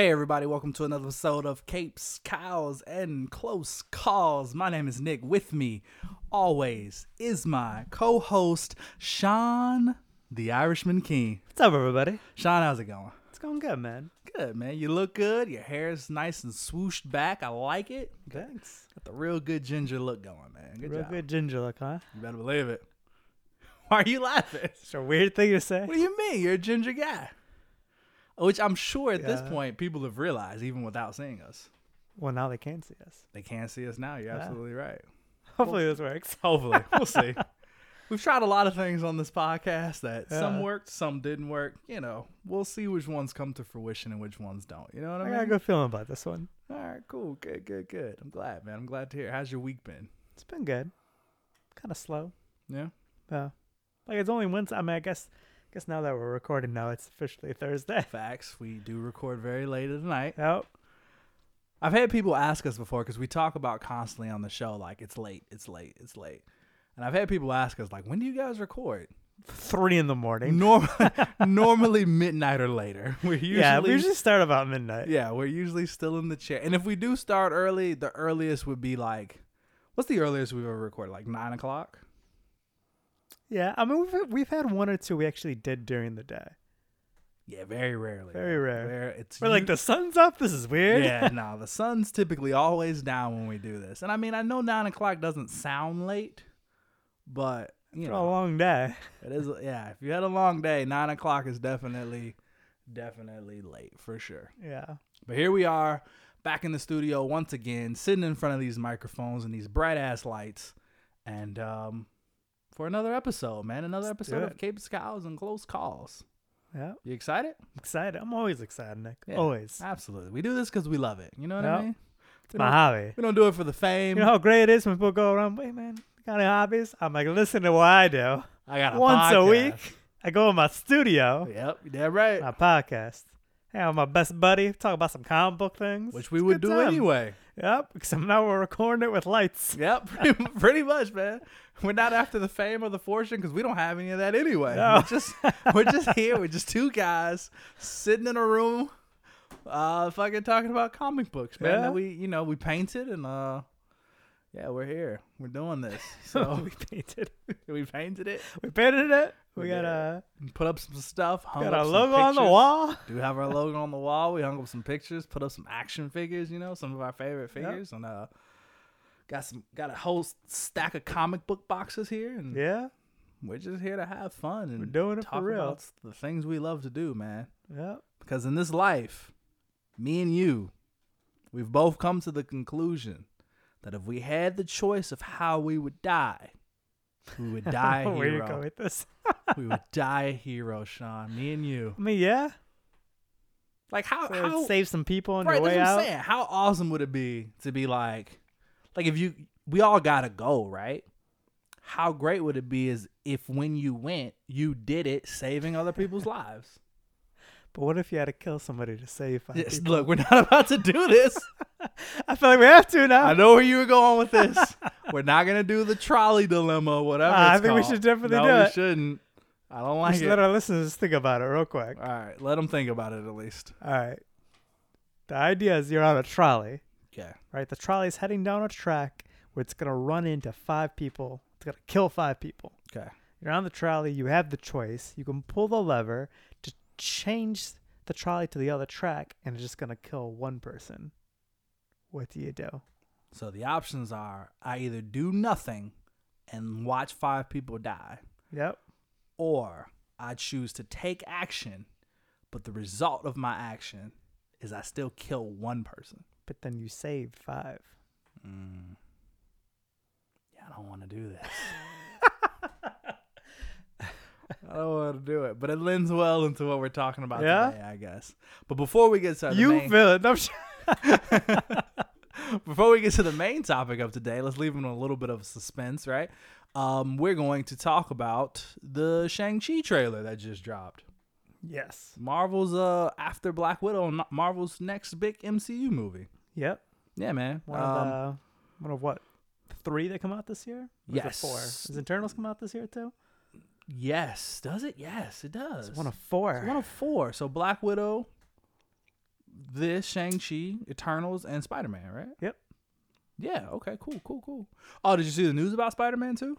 Hey everybody, welcome to another episode of Capes, Cowls, and Close Calls. My name is Nick. With me, always, is my co-host Sean, the Irishman King. What's up, everybody? Sean, how's it going? It's going good, man. Good, man. You look good. Your hair's nice and swooshed back. I like it. Thanks. Got the real good ginger look going, man. Good Real job. good ginger look, huh? You better believe it. Why are you laughing? It's a weird thing to say. What do you mean? You're a ginger guy. Which I'm sure at this point people have realized, even without seeing us. Well, now they can see us. They can't see us now. You're Yeah. absolutely right. Hopefully, this works. Hopefully, we'll see. We've tried a lot of things on this podcast that some worked, some didn't work. You know, we'll see which ones come to fruition and which ones don't. You know what I I mean? got a good feeling about this one. All right, cool, good, good, good. I'm glad, man. I'm glad to hear. How's your week been? It's been good. Kind of slow. Yeah. Yeah. Like it's only Wednesday. I mean, I guess, guess now that we're recording now, it's officially Thursday. Facts. We do record very late at night. Yep. I've had people ask us before because we talk about constantly on the show like it's late, it's late, it's late, and I've had people ask us like, when do you guys record? Three in the morning. Norm- normally midnight or later. We're usually yeah, we usually start about midnight. yeah, we're usually still in the chair, and if we do start early, the earliest would be like, what's the earliest we've ever recorded? Like nine o'clock. Yeah. I mean, we've we've had one or two we actually did during the day. Yeah, very rarely. Very rare. Where it's We're like, the sun's up. This is weird. Yeah, no, the sun's typically always down when we do this. And I mean, I know nine o'clock doesn't sound late, but you For a know, long day. it is. Yeah, if you had a long day, nine o'clock is definitely, definitely late for sure. Yeah. But here we are, back in the studio once again, sitting in front of these microphones and these bright ass lights, and um, for another episode, man, another Let's episode of. Cape Cowls and Close Calls. Yeah. You excited? Excited. I'm always excited, Nick. Yeah. Always. Absolutely. We do this because we love it. You know what I mean? It's We my hobby. We don't do it for the fame. You know how great it is when people go around, wait, man, got any hobbies? I'm like, listen to what I do. I got a Once a week, I go in my studio, Yep, you're right. my podcast. Hey, I'm my best buddy, talk about some comic book things. Which we It's would do time. anyway. Yep, except now we're recording it with lights. Yep, pretty, pretty much, man. We're not after the fame or the fortune because we don't have any of that anyway. No. We're just we're just here. We're just two guys sitting in a room, uh, fucking talking about comic books, man. Yeah. That we you know we painted and uh, yeah, we're here. We're doing this. So we painted. we painted it. We painted it. We We got to Put up some stuff. Hung got our logo on the wall. Do have our logo on the wall. We hung up some pictures, put up some action figures, you know, some of our favorite Yep. figures, and uh, got some got a whole stack of comic book boxes here, and Yeah, we're just here to have fun and We're doing it for real. about the things we love to do, man. yep. Because in this life, me and you, we've both come to the conclusion that if we had the choice of how we would die, we would die a Where you go with this? we would die a hero, Sean. Me and you. I mean, yeah. Like how So how save some people on right, your way out. saying. How awesome would it be to be like, like if you, we all gotta go, right? How great would it be is if when you went, you did it, saving other people's lives. But what if you had to kill somebody to save five Yes, people? look, we're not about to do this. I feel like we have to now. I know where you were going with this. we're not gonna do the trolley dilemma, whatever. Ah, I think we should definitely do it. no, do we it. shouldn't. I don't We like should it. let our listeners think about it real quick. all right, let them think about it at least. All right. The idea is you're on a trolley, Okay. right? The trolley's heading down a track where it's gonna run into five people. It's gonna kill five people. Okay. You're on the trolley. You have the choice. You can pull the lever change the trolley to the other track, and it's just gonna kill one person. What do you do? So the options are: I either do nothing and watch five people die, Yep. or I choose to take action, but the result of my action is I still kill one person. But then you saved five. Mm. Yeah, I don't want to do this. I don't want to do it, but it lends well into what we're talking about Yeah? today, I guess. But before we get started, you main- feel it. No, before we get to the main topic of today, let's leave them a little bit of suspense, right? Um, we're going to talk about the Shang-Chi trailer that just dropped. Yes. Marvel's uh after Black Widow, Marvel's next big MCU movie. Yep. Yeah, man. One Um, of the one of what three that come out this year? Or Yes. four. Does Eternals come out this year too? Yes, does it? Yes, it does. It's one of four. It's one of four. So Black Widow, this Shang-Chi, Eternals, and Spider-Man, right? Yep. Yeah. Okay. Cool. Cool. Cool. Oh, did you see the news about Spider-Man too?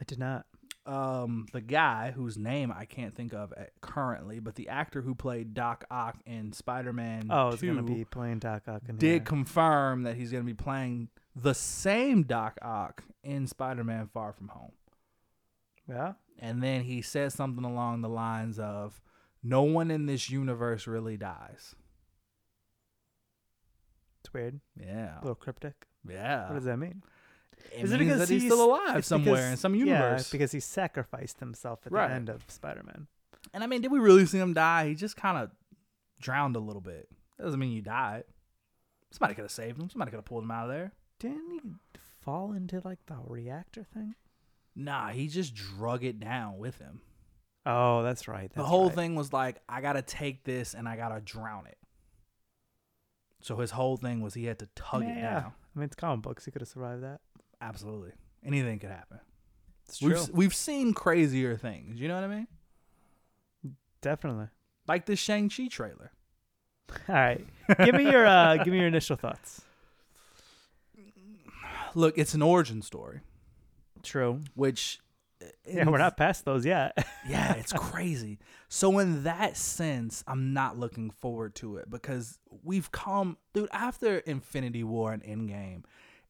I did not. um, the guy whose name I can't think of currently, but the actor who played Doc Ock in Spider Man Oh, it's gonna be playing Doc Ock did here. confirm that he's going to be playing the same Doc Ock in Spider Man Far From Home. Yeah. And then he said something along the lines of, No one in this universe really dies. It's weird. Yeah. A little cryptic. Yeah. What does that mean? It Is it because he's, he's- still alive somewhere because- in some universe? Yeah, because he sacrificed himself at Right. the end of Spider-Man. And I mean, did we really see him die? He just kind of drowned a little bit. That doesn't mean you died. Somebody could have saved him. Somebody could have pulled him out of there. Didn't he fall into like the reactor thing? Nah, he just drug it down with him. Oh, that's right. the whole right. thing was like, I gotta take this and I gotta drown it. So his whole thing was he had to tug yeah, it yeah. down. I mean, it's comic books. He could have survived that. Absolutely, anything could happen. It's We've true. we've seen crazier things. You know what I mean? Definitely. Like this Shang Chi trailer. All right. give me your uh give me your initial thoughts. Look, it's an origin story, True. which Yeah, we're not past those yet. yeah, it's crazy. So in that sense, I'm not looking forward to it because we've come, dude. After Infinity War and Endgame,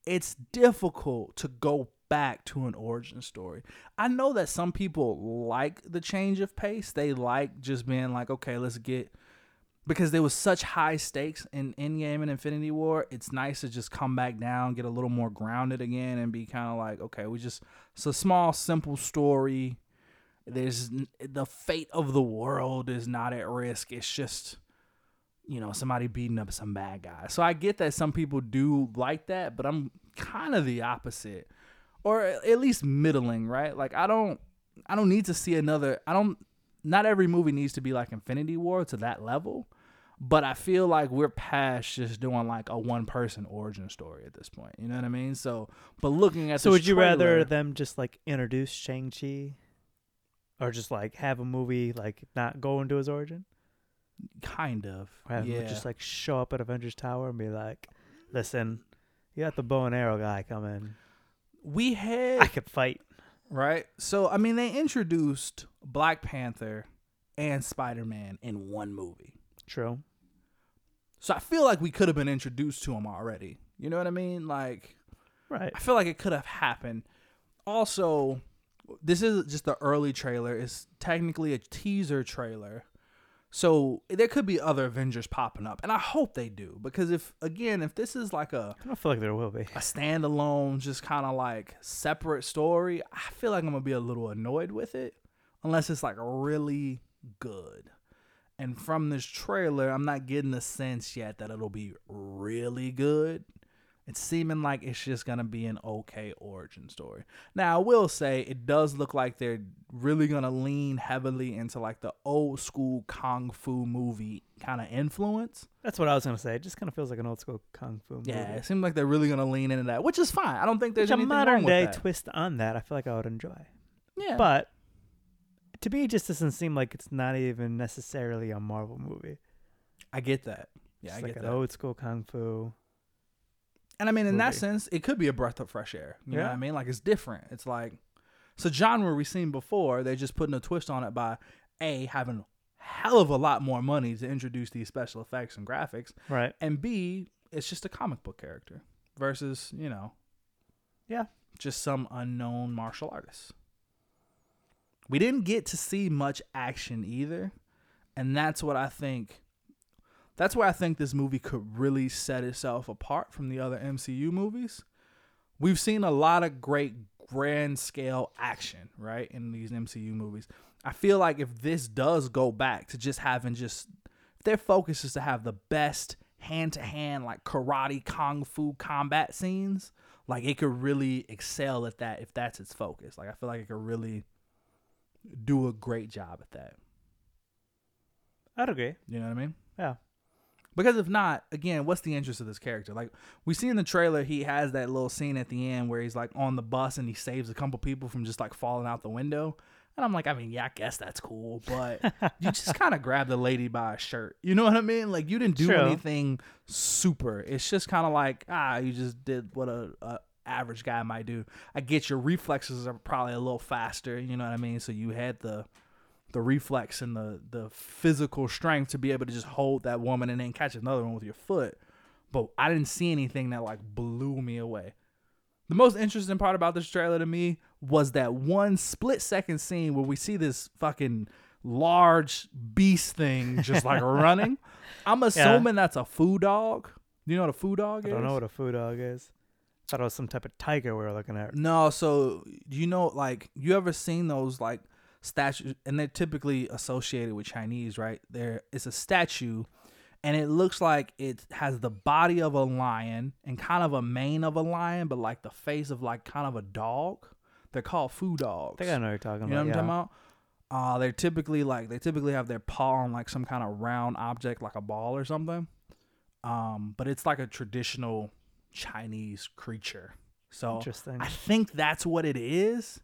it's difficult to go back to an origin story. I know that some people like the change of pace. They like just being like, okay, let's get because there was such high stakes in Endgame and Infinity War. It's nice to just come back down, get a little more grounded again, and be kind of like, okay, we just it's a small, simple story. There's the fate of the world is not at risk. It's just you know somebody beating up some bad guy. So I get that some people do like that, but I'm kind of the opposite, or at least middling, right? Like I don't, I don't need to see another. I don't. Not every movie needs to be like Infinity War to that level, but I feel like we're past just doing like a one person origin story at this point. You know what I mean? So, but looking at so would you trailer- rather them just like introduce Shang-Chi or just like have a movie like not go into his origin? kind of yeah just like show up at Avengers Tower and be like, "Listen, you got the bow and arrow guy coming. we had I could fight." right? So I mean, they introduced Black Panther and Spider Man in one movie. True. So I feel like we could have been introduced to him already. You know what I mean? Like Right. I feel like it could have happened. Also, this is just the early trailer. It's technically a teaser trailer. So there could be other Avengers popping up. And I hope they do. Because if again, if this is like a I don't feel like there will be. a standalone, just kind of like separate story, I feel like I'm gonna be a little annoyed with it, unless it's like really good. And from this trailer, I'm not getting the sense yet that it'll be really good. It's seeming like it's just gonna be an okay origin story. Now, I will say it does look like they're really gonna lean heavily into like the old school kung fu movie kind of influence. That's what I was gonna say. It just kind of feels like an old school kung fu movie. Yeah, it seems like they're really gonna lean into that, which is fine. I don't think there's Which a anything modern wrong day that. twist on that. I feel like I would enjoy. yeah, But to me, it just doesn't seem like it's not even necessarily a Marvel movie. I get that. Yeah, it's I like get an that. old school kung fu. and I mean, in that sense, it could be a breath of fresh air. You know what Yeah. I mean? Like it's different. It's like it's a genre we've seen before. They're just putting a twist on it by a having hell of a lot more money to introduce these special effects and graphics, Right. and b it's just a comic book character versus you know, Yeah. just some unknown martial artist. We didn't get to see much action either, and that's what I think. That's where I think this movie could really set itself apart from the other MCU movies. We've seen a lot of great grand scale action, right, in these MCU movies. I feel like if this does go back to just having just their focus is to have the best hand to hand like karate kung fu combat scenes, like it could really excel at that if that's its focus. Like I feel like it could really do a great job at that. I'd agree. You know what I mean? Yeah. Because if not, again, what's the interest of this character? Like we see in the trailer, he has that little scene at the end where he's like on the bus and he saves a couple people from just like falling out the window. And I'm like, I mean, yeah, I guess that's cool, but you just kind of grabbed the lady by a shirt. You know what I mean? Like you didn't do True. anything super. It's just kind of like ah, you just did what a, a average guy might do. I get your reflexes are probably a little faster. You know what I mean? So you had the the reflex and the the physical strength to be able to just hold that woman and then catch another one with your foot. But I didn't see anything that like blew me away. The most interesting part about this trailer to me was that one split second scene where we see this fucking large beast thing just like running. I'm assuming that's a foo dog. You know what a foo dog is? I don't know what a food dog is. Thought it was some type of tiger we were looking at. No, so you know, like you ever seen those like statues, and they're typically associated with Chinese, right? There, it's a statue, and it looks like it has the body of a lion and kind of a mane of a lion, but like the face of like kind of a dog. They're called foo dogs. I think I know what you're talking You know about. what I'm talking about? Uh, they're typically like they typically have their paw on like some kind of round object, like a ball or something. Um, but it's like a traditional Chinese creature. So Interesting. I think that's what it is.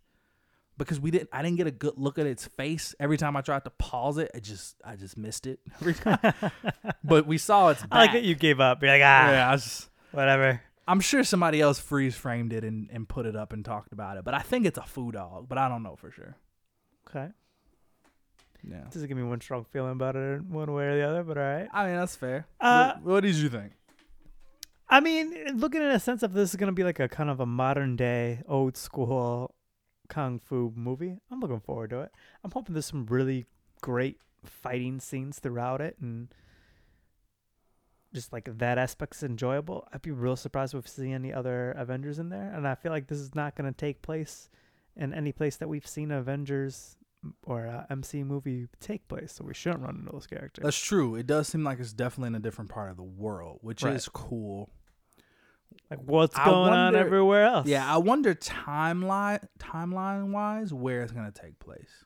Because we didn't, I didn't get a good look at its face. Every time I tried to pause it, I just, I just missed it every time. but we saw its back. I like that you gave up. You're like, ah, Yeah, I was just, whatever. I'm sure somebody else freeze framed it and, and put it up and talked about it. But I think it's a foo dog, but I don't know for sure. Okay. Yeah. Doesn't give me one strong feeling about it one way or the other, but all right. I mean, that's fair. Uh, what, what did you think? I mean, eh, looking in a sense of this is going to be like a kind of a modern day, old school kung fu movie. I'm looking forward to it. I'm hoping there's some really great fighting scenes throughout it and just like that aspect's enjoyable. I'd be real surprised if we see any other Avengers in there. And I feel like this is not going to take place in any place that we've seen Avengers or uh, MC movie take place. So we shouldn't run into those characters. That's true. It does seem like it's definitely in a different part of the world, which Right. is cool. like what's I going on everywhere else? Yeah, I wonder timeline timeline wise where it's gonna take place.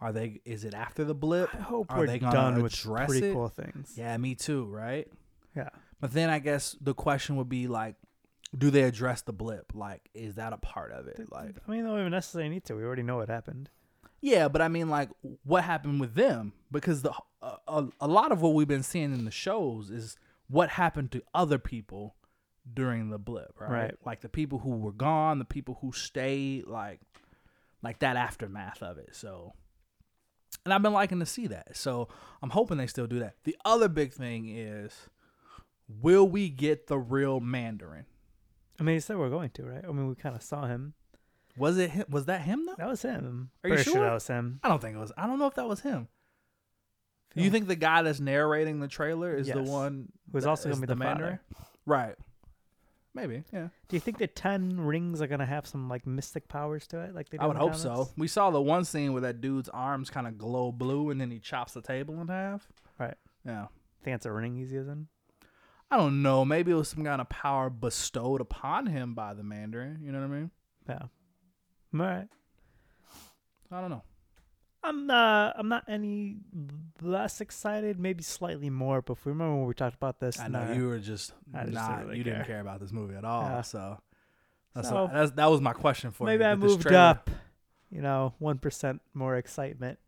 Are they? Is it after the blip? I hope Are we're they gonna done with address pretty it? cool things. Yeah, me too. Right. Yeah. But then I guess the question would be like, do they address the blip? Like, is that a part of it? Like, I mean, they don't even necessarily need to. We already know what happened. Yeah, but I mean, like, what happened with them? Because the a, a, a lot of what we've been seeing in the shows is what happened to other people during the blip, right? Right. Like the people who were gone, the people who stayed, like, like that aftermath of it. So, and I've been liking to see that. So I'm hoping they still do that. The other big thing is, will we get the real Mandarin? I mean, he said we're going to, right? I mean, we kind of saw him. Was it? Him? Was that him though? That was him. Are you Pretty sure? that was him. I don't think it was. I don't know if that was him. Feel You think the guy that's narrating the trailer is the one Who's also gonna be the Mandarin? Right. Maybe. Yeah. Do you think the ten rings are gonna have some like mystic powers to it, like they do? I would hope so. We saw the one scene where that dude's arms kind of glow blue, and then he chops the table in half. Right. Yeah. think that's a ring he's using. I don't know. Maybe it was some kind of power bestowed upon him by the Mandarin. You know what I mean? Yeah. All right. I don't know. I'm uh I'm not any less excited, maybe slightly more. But if we remember when we talked about this, I know you were just not. really you didn't care. care about this movie at all. Yeah. So that's, So- that's that was my question for maybe you. Maybe I moved trailer- up, you know, one percent more excitement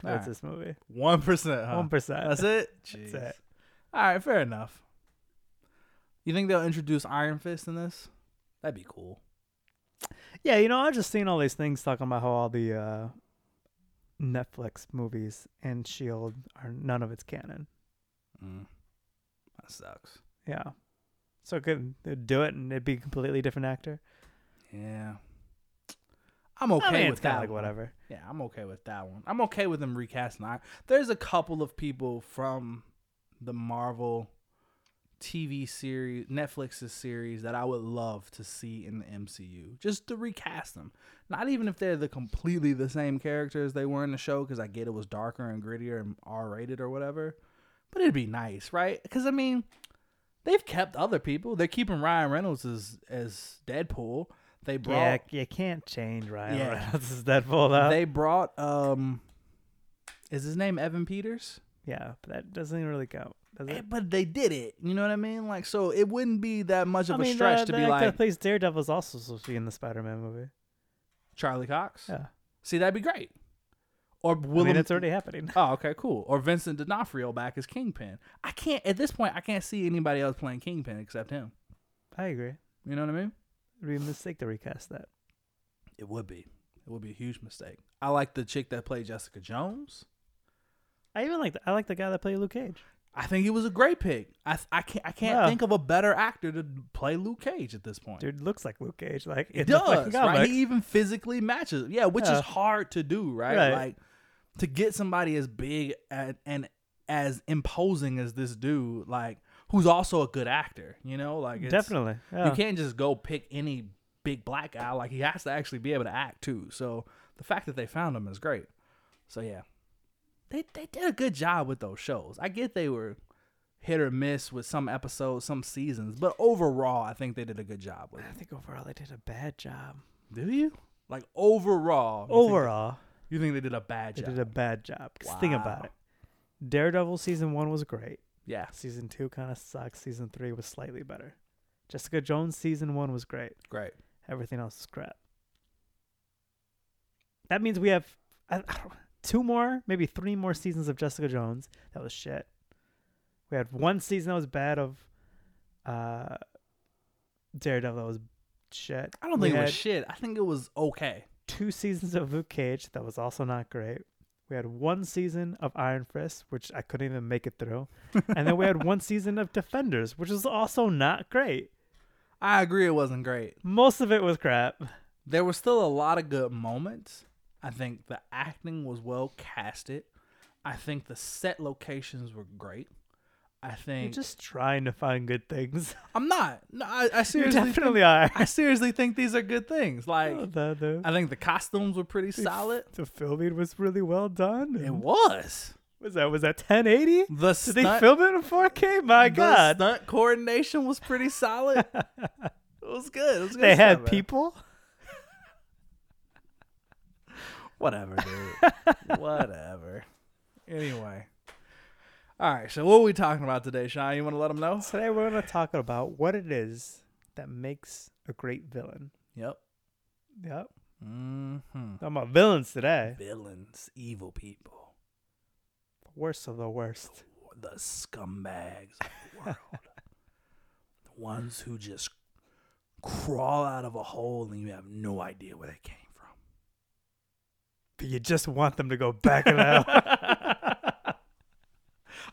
towards Alright. this movie. One percent. One percent. That's it. That's it. All right, fair enough. You think they'll introduce Iron Fist in this? That'd be cool. Yeah, you know, I've just seen all these things talking about how all the uh, Netflix movies and Shield are none of it's canon. Mm. That sucks. Yeah, so it could they'd do it and it'd be a completely different actor. Yeah. I'm okay I mean, with that. like whatever. Yeah, I'm okay with that one. I'm okay with them recasting Iron. There's a couple of people from the Marvel TV series, Netflix's series that I would love to see in the MCU, just to recast them. Not even if they're the completely the same characters they were in the show, because I get it was darker and grittier and R-rated or whatever. But it'd be nice, right? Because I mean, They've kept other people. They're keeping Ryan Reynolds as as Deadpool. They brought Yeah, you can't change Ryan Yeah. Reynolds as Deadpool though. they brought um is his name Evan Peters? yeah, but that doesn't really count, Eh, it? But they did it. You know what I mean? Like so it wouldn't be that much of I a mean, stretch the, to the be like that plays Daredevil is also supposed to be in the Spider-Man movie. Charlie Cox. Yeah, See, that'd be great. Or I Willem mean, it's already happening. Oh, okay, cool. Or Vincent D'Onofrio back as Kingpin. I can't at this point. I can't see anybody else playing Kingpin except him. I agree. You know what I mean? It'd be a mistake to recast that. It would be. It would be a huge mistake. I like the chick that played Jessica Jones. I even like the, I like the guy that played Luke Cage. I think he was a great pick. I I can't I can't Yeah. think of a better actor to play Luke Cage at this point. Dude looks like Luke Cage. Like It in the fucking does, right? He even physically matches. Yeah, which Yeah. is hard to do, right? Right. Like to get somebody as big and, and as imposing as this dude, like who's also a good actor. You know, like it's, Definitely. Yeah. You can't just go pick any big black guy. Like he has to actually be able to act too. So the fact that they found him is great. So yeah, they they did a good job with those shows. I get they were hit or miss with some episodes, some seasons, but overall, I think they did a good job with I think overall they did a bad job. Do you? Like overall, you think- Overall, you think they did a bad they job? did a bad job. 'Cause think about it. Daredevil season one was great. yeah, Season two kind of sucks. Season three was slightly better. Jessica Jones season one was great. great. Everything else is crap. That means we have I, I don't- two more, maybe three more seasons of Jessica Jones. That was shit. We had one season that was bad of uh, Daredevil that was shit. I don't We think it was shit. I think it was okay. two seasons of Luke Cage that was also not great. We had one season of Iron Fist, which I couldn't even make it through, and then we had one season of Defenders, which was also not great. I agree, it wasn't great. Most of it was crap. there were still a lot of good moments. I think the acting was well casted. I think the set locations were great. I You're think just trying to find good things. I'm not. No, I, I You seriously definitely think, are. I seriously think these are good things. Oh, like Oh, the, the, I think the costumes were pretty solid. the filming was really well done. It was. was that was that 1080? The Did stunt, they film it in 4K? My the God, stunt coordination was pretty solid. it was good. It was good they had stuff, man. people. Whatever, dude. Whatever. Anyway. All right. So what are we talking about today, Sean? You want to let them know? Today we're gonna talk about what it is that makes a great villain. Yep. Yep, Mm-hmm. talking about villains today. Villains, evil people, Worst of the worst. the scumbags of the world, the ones who just crawl out of a hole and you have no idea where they came from. But you just want them to go back it out.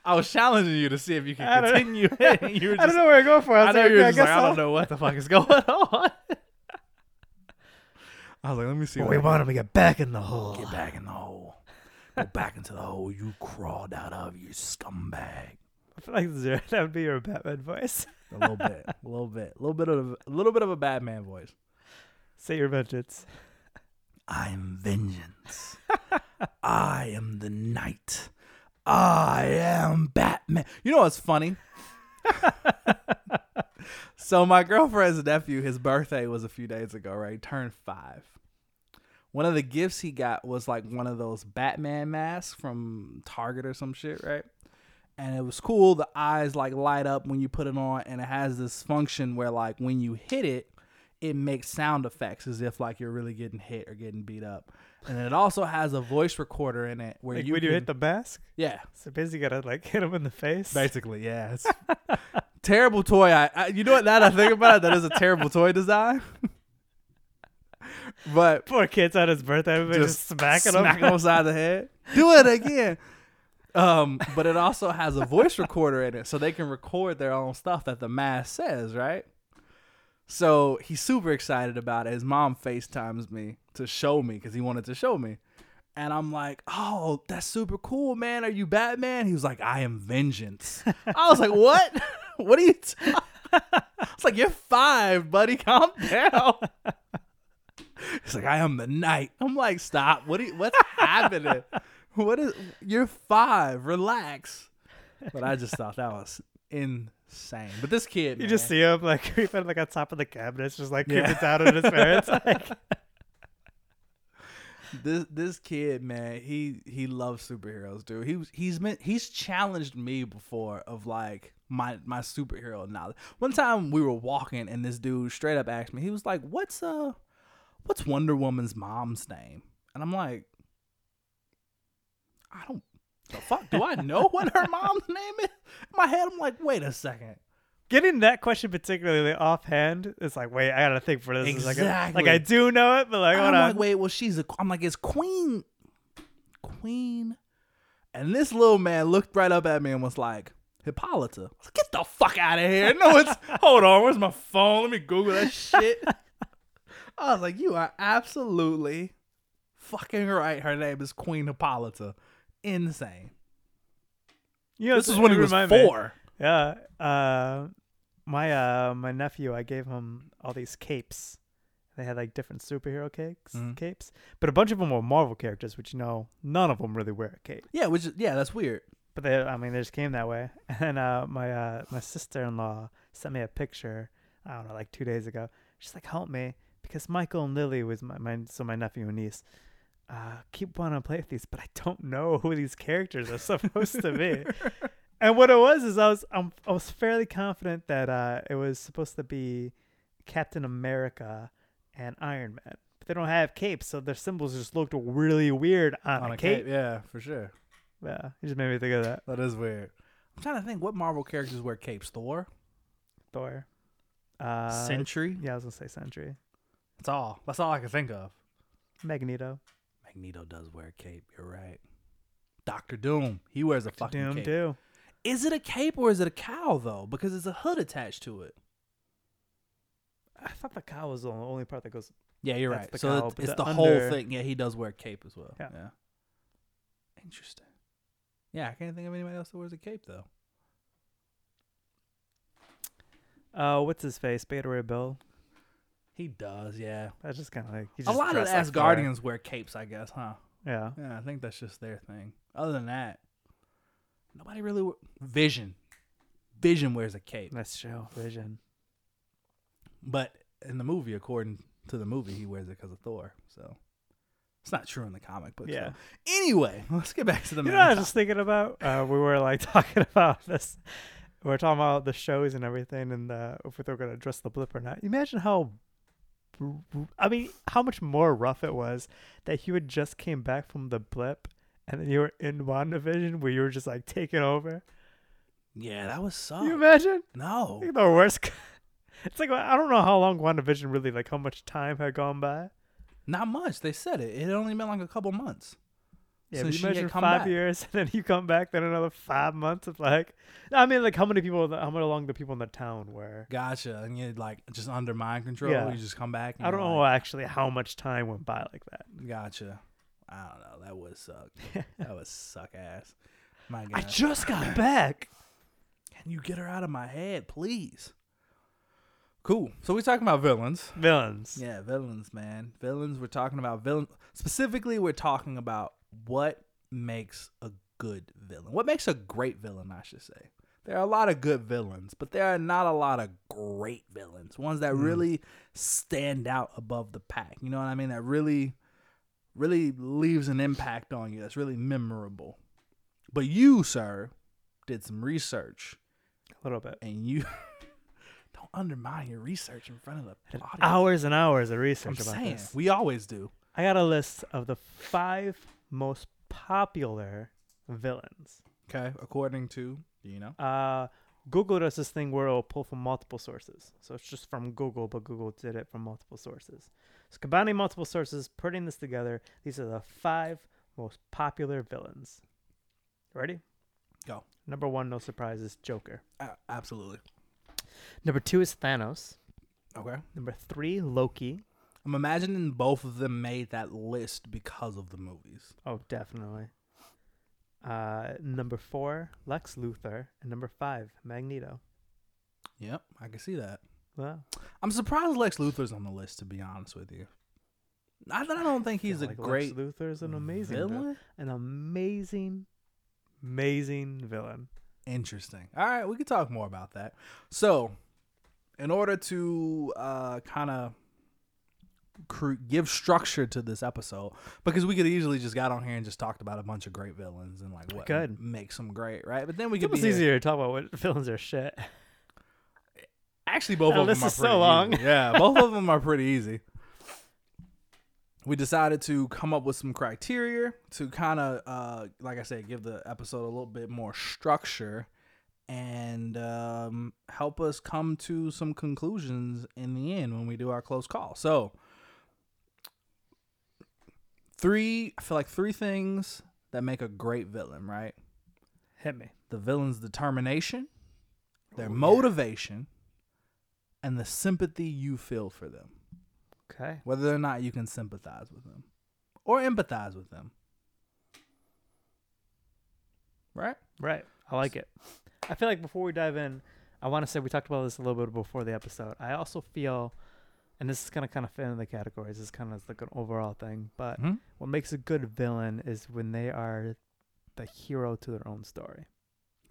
I was challenging you to see if you could I continue. it. you were I don't know where I go for. I, I know like, you were I just like, I don't know what the fuck is going on. I was like, let me see. What we want them to get back in the hole. Get back in the hole. Go back into the hole you crawled out of, you scumbag. I feel like Zero, that would be your Batman voice. A little bit, a little bit, a little bit of a little bit of a Batman voice. Say your vengeance. I am vengeance. I am the night. I am Batman. You know what's funny? so my girlfriend's nephew, his birthday was a few days ago, right? He turned five. One of the gifts he got was like one of those Batman masks from Target or some shit, right? And it was cool. The eyes like light up when you put it on, and it has this function where like when you hit it, it makes sound effects as if like you're really getting hit or getting beat up. And it also has a voice recorder in it where Like you when you hit the mask, yeah, so basically you gotta like hit him in the face. basically yeah. It's terrible toy. I, I you know what? Now that I think about it, that is a terrible toy design. but Poor kid's on his birthday, everybody just, just smacking smack him. him upside the head. Do it again. Um, but it also has a voice recorder in it, so they can record their own stuff that the mask says, right? So he's super excited about it. His mom FaceTimes me to show me because he wanted to show me. And I'm like, oh, that's super cool, man. Are you Batman? He was like, I am vengeance. I was like, what? what are you? T-? It's like you're five, buddy. Calm down. He's like, I am the night. I'm like, stop. What? You, what's happening? What is? You're five. Relax. But I just thought that was insane. But this kid, You just see him like creeping like on top of the cabinets, just like Yeah. creeping down at his parents. Like, this this kid, man, he he loves superheroes, dude. He was he's been he's challenged me before of like my my superhero knowledge. One time we were walking and this dude straight up asked me, he was like, "What's uh, what's Wonder Woman's mom's name?" And I'm like, I don't. The fuck do I know what her mom's name is? In my head, I'm like, wait a second. getting that question particularly offhand, it's like, wait, I gotta think for this. Exactly. Like I do know it, but like, hold I'm like, wait, well, she's a. I'm like, it's Queen, Queen, and this little man looked right up at me and was like, Hippolyta. Like, Get the fuck out of here! No, it's. hold on, where's my phone? Let me Google that shit. I was like, you are absolutely fucking right. Her name is Queen Hippolyta. Insane. You know, This is when he was me- four. Yeah. Uh, my uh, my nephew, I gave him all these capes. They had like different superhero cakes, Mhm. capes, but a bunch of them were Marvel characters, which you know, none of them really wear a cape. Yeah, which is, yeah, that's weird. But they, I mean, they just came that way. And uh, my uh, my sister in law sent me a picture. I don't know, like two days ago. She's like, "Help me," because Michael and Lily was my, my so my nephew and niece. Uh, keep wanting to play with these, but I don't know who these characters are supposed to be. And what it was is I was um, I was fairly confident that uh, it was supposed to be Captain America and Iron Man. But they don't have capes, so their symbols just looked really weird on, On a a cape. cape, yeah, for sure. Yeah, you just made me think of that. That is weird. I'm trying to think what Marvel characters wear capes. Thor, Thor. Uh, Sentry. Yeah, I was gonna say Sentry. That's all. That's all I can think of. Magneto. Magneto does wear a cape. You're right. Doctor Doom. He wears a fucking Doom cape. too. Is it a cape or is it a cowl though? Because it's a hood attached to it. I thought the cowl was the only part that goes. Yeah, you're right. the so cowl, it's, it's the the, whole under- thing. Yeah, he does wear a cape as well. Yeah. yeah. Interesting. Yeah, I can't think of anybody else that wears a cape though. Uh, what's his face? Beta Ray Bill. He does, yeah. That's just kind of like he A lot of Asgardians wear capes, I guess, huh? Yeah. Yeah, I think that's just their thing. Other than that, nobody really. we- Vision. Vision wears a cape, That's true. Vision. but in the movie, according to the movie, he wears it because of Thor. So it's not true in the comic book. Yeah. so. Anyway, let's get back to the You know, I was just thinking about. Uh, we were like talking about this. We are talking about the shows and everything, and uh, if we are going to address the blip or not. Imagine how. I mean, how much more rough it was that you had just came back from the blip, and then you were in WandaVision where you were just like taking over. Yeah, that was so. You imagine? no, the worst. It's like I don't know how long WandaVision really like how much time had gone by. not much. They said it. It only been like a couple months. Yeah, So but she you had imagine five back. years and then you come back, then another five months of like, I mean, like how many people, how many long the people in the town were? Gotcha. And you like just under mind control. Yeah. You just come back. And I don't you're know like, actually how much time went by like that. Gotcha. I don't know. That would suck. that would suck ass. My God. I just got back. Can you get her out of my head, please? Cool. So we're talking about villains. Villains. Yeah, villains, man. Villains. We're talking about villains. Specifically, we're talking about what makes a good villain. What makes a great villain, I should say. There are a lot of good villains, but there are not a lot of great villains. Ones that Mm. really stand out above the pack. You know what I mean? That really, really leaves an impact on you. That's really memorable. But you, sir, did some research, A little bit. and you don't undermine your research in front of the audience. Hours and hours of research I'm about saying this. we always do. I got a list of the five most popular villains. Okay, according to do you know? Uh, Google does this thing where it'll pull from multiple sources. So it's just from Google, but Google did it from multiple sources. So combining multiple sources, putting this together, these are the five most popular villains. Ready? Go. Number one, no surprises, Joker. A- absolutely. Number two is Thanos. Okay. Number three, Loki. I'm imagining both of them made that list because of the movies. Oh, definitely. Uh, number four, Lex Luthor, and number five, Magneto. Yep, I can see that. Wow. I'm surprised Lex Luthor's on the list. To be honest with you, I, I don't think he's a Like, great Lex Luthor is an amazing villain. villain. an amazing, amazing villain. Interesting. All right, we can talk more about that. So, in order to uh, kind of give structure to this episode, because we could easily just got on here and just talked about a bunch of great villains and like what could. makes them great, right? But then we It's could be almost easier to talk about what villains are shit. Actually, both Oh, of them are so pretty long. easy. Yeah, both of them are pretty easy. We decided to come up with some criteria to kind of, uh, like I said, give the episode a little bit more structure and um, help us come to some conclusions in the end when we do our close call. So, three, I feel like three things that make a great villain, right? Hit me. The villain's determination, their Oh, yeah. motivation, and the sympathy you feel for them, Okay. whether or not you can sympathize with them or empathize with them. Right? Right. I like it. I feel like before we dive in, I want to say we talked about this a little bit before the episode. I also feel, and this is gonna kind of fit in the categories. This kind of like an overall thing, but Mhm. what makes a good villain is when they are the hero to their own story.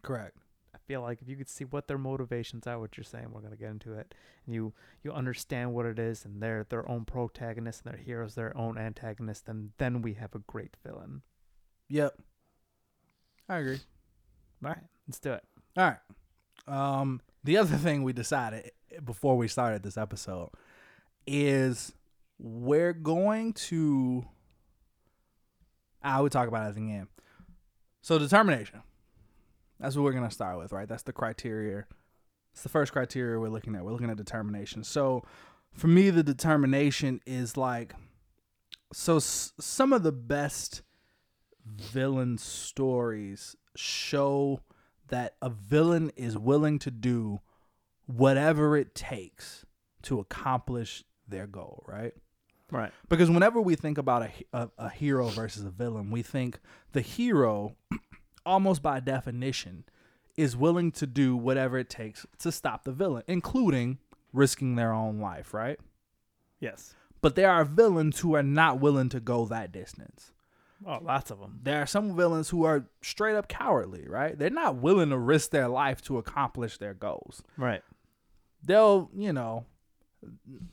Correct. I feel like if you could see what their motivations are, what you're saying, we're gonna get into it, and you you understand what it is, and they're their own protagonist and their heroes, their own antagonist, and then we have a great villain. Yep. I agree. All right, let's do it. All right. Um, the other thing we decided before we started this episode is we're going to. Ah, I would talk about it at the end. So determination. That's what we're gonna start with, right? That's the criteria. It's the first criteria we're looking at. We're looking at determination. So for me, the determination is like. So s- some of the best villain stories show that a villain is willing to do whatever it takes to accomplish their goal, right? Right. Because whenever we think about a, a, a hero versus a villain, we think the hero, almost by definition, is willing to do whatever it takes to stop the villain, including risking their own life, right? Yes. But there are villains who are not willing to go that distance. Oh, lots of them. There are some villains who are straight up cowardly, right? They're not willing to risk their life to accomplish their goals. Right. They'll, you know,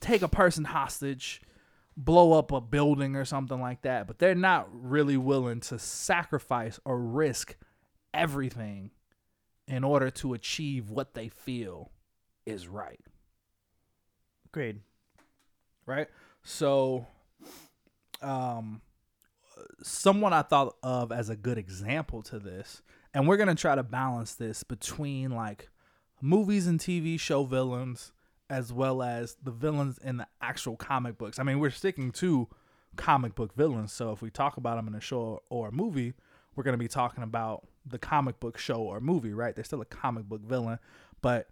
take a person hostage, blow up a building or something like that, but they're not really willing to sacrifice or risk everything in order to achieve what they feel is right, Agreed. right? So um someone I thought of as a good example to this, and we're gonna try to balance this between like movies and TV show villains as well as the villains in the actual comic books. I mean, we're sticking to comic book villains, so if we talk about them in a show or a movie, we're gonna be talking about the comic book show or movie, right? They're still a comic book villain, but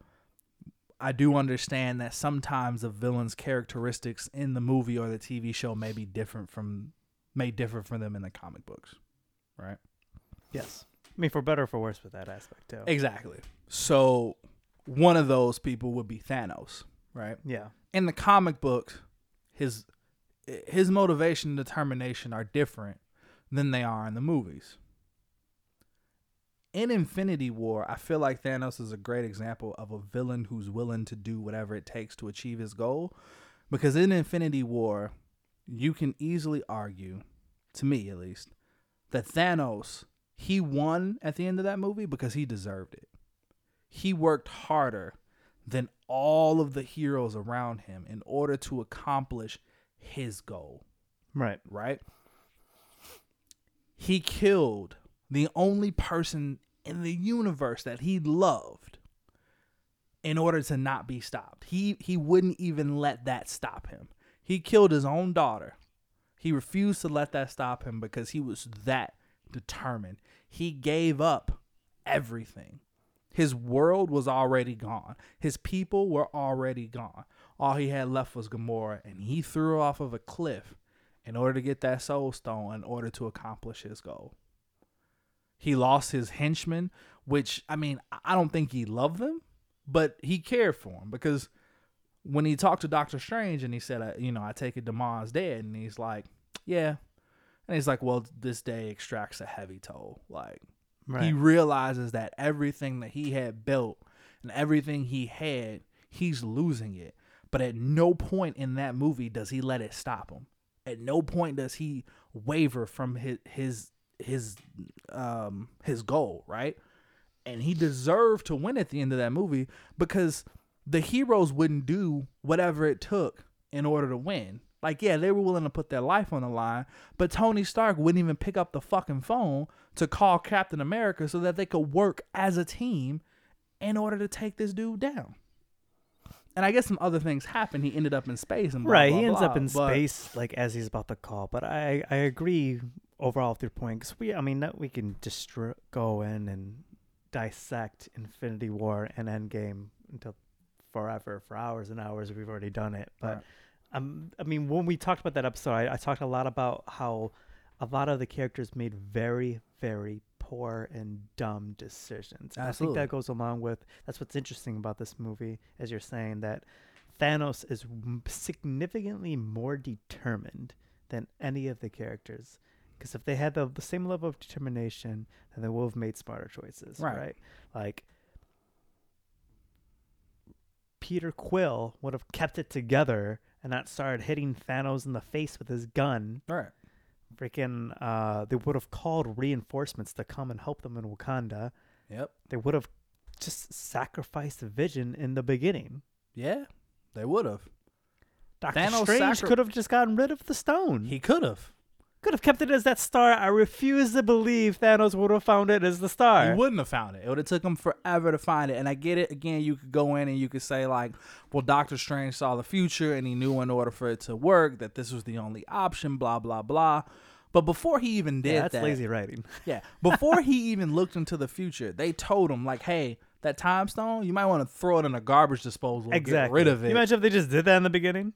I do understand that sometimes the villain's characteristics in the movie or the TV show may be different from may differ from them in the comic books, right? Yes. I mean, for better or for worse with that aspect too. Exactly. So one of those people would be Thanos, right? Yeah. In the comic book, his his motivation and determination are different than they are in the movies. In Infinity War, I feel like Thanos is a great example of a villain who's willing to do whatever it takes to achieve his goal. Because in Infinity War, you can easily argue, to me at least, that Thanos, he won at the end of that movie because he deserved it. He worked harder than all of the heroes around him in order to accomplish his goal Right. right? He killed the only person in the universe that he loved in order to not be stopped. He he wouldn't even let that stop him. He killed his own daughter. He refused to let that stop him because he was that determined. He gave up everything. His world was already gone. His people were already gone. All he had left was Gamora, and he threw off of a cliff in order to get that soul stone in order to accomplish his goal. He lost his henchmen, which I mean, I don't think he loved them, but he cared for them because when he talked to Doctor Strange and he said, you know, I take it the Maw's dead, and he's like, yeah, and he's like, well, this day extracts a heavy toll. Like, He realizes that everything that he had built and everything he had, he's losing it. But at no point in that movie does he let it stop him. At no point does he waver from his his his um his goal, right? And he deserved to win at the end of that movie because the heroes wouldn't do whatever it took in order to win. Like, yeah, they were willing to put their life on the line, but Tony Stark wouldn't even pick up the fucking phone to call Captain America so that they could work as a team in order to take this dude down. And I guess some other things happened. He ended up in space and blah, right. blah, he ends blah, up in space like as he's about to call. But I I agree overall with your point because we I mean that we can just go in and dissect Infinity War and Endgame until forever for hours and hours. We've already done it, but. Right. Um, I mean, when we talked about that episode, I, I talked a lot about how a lot of the characters made very, very poor and dumb decisions. And I think that goes along with that's what's interesting about this movie, as you're saying that Thanos is m- significantly more determined than any of the characters. Because if they had the, the same level of determination, then they would have made smarter choices, Right. right? Like Peter Quill would have kept it together and that started hitting Thanos in the face with his gun. Right. Freaking, uh, they would have called reinforcements to come and help them in Wakanda. Yep. They would have just sacrificed Vision in the beginning. Yeah, they would have. Doctor Thanos Strange sacri- could have just gotten rid of the stone. He could have. Could have kept it as that star. I refuse to believe Thanos would have found it as the star. He wouldn't have found it. It would have took him forever to find it. And I get it. Again, you could go in and you could say like, well, Doctor Strange saw the future and he knew in order for it to work that this was the only option. Blah blah blah. But before he even did yeah, that's that, lazy writing. yeah, before he even looked into the future, they told him like, hey, that time stone, you might want to throw it in a garbage disposal. and exactly. Get rid of it. You imagine if they just did that in the beginning?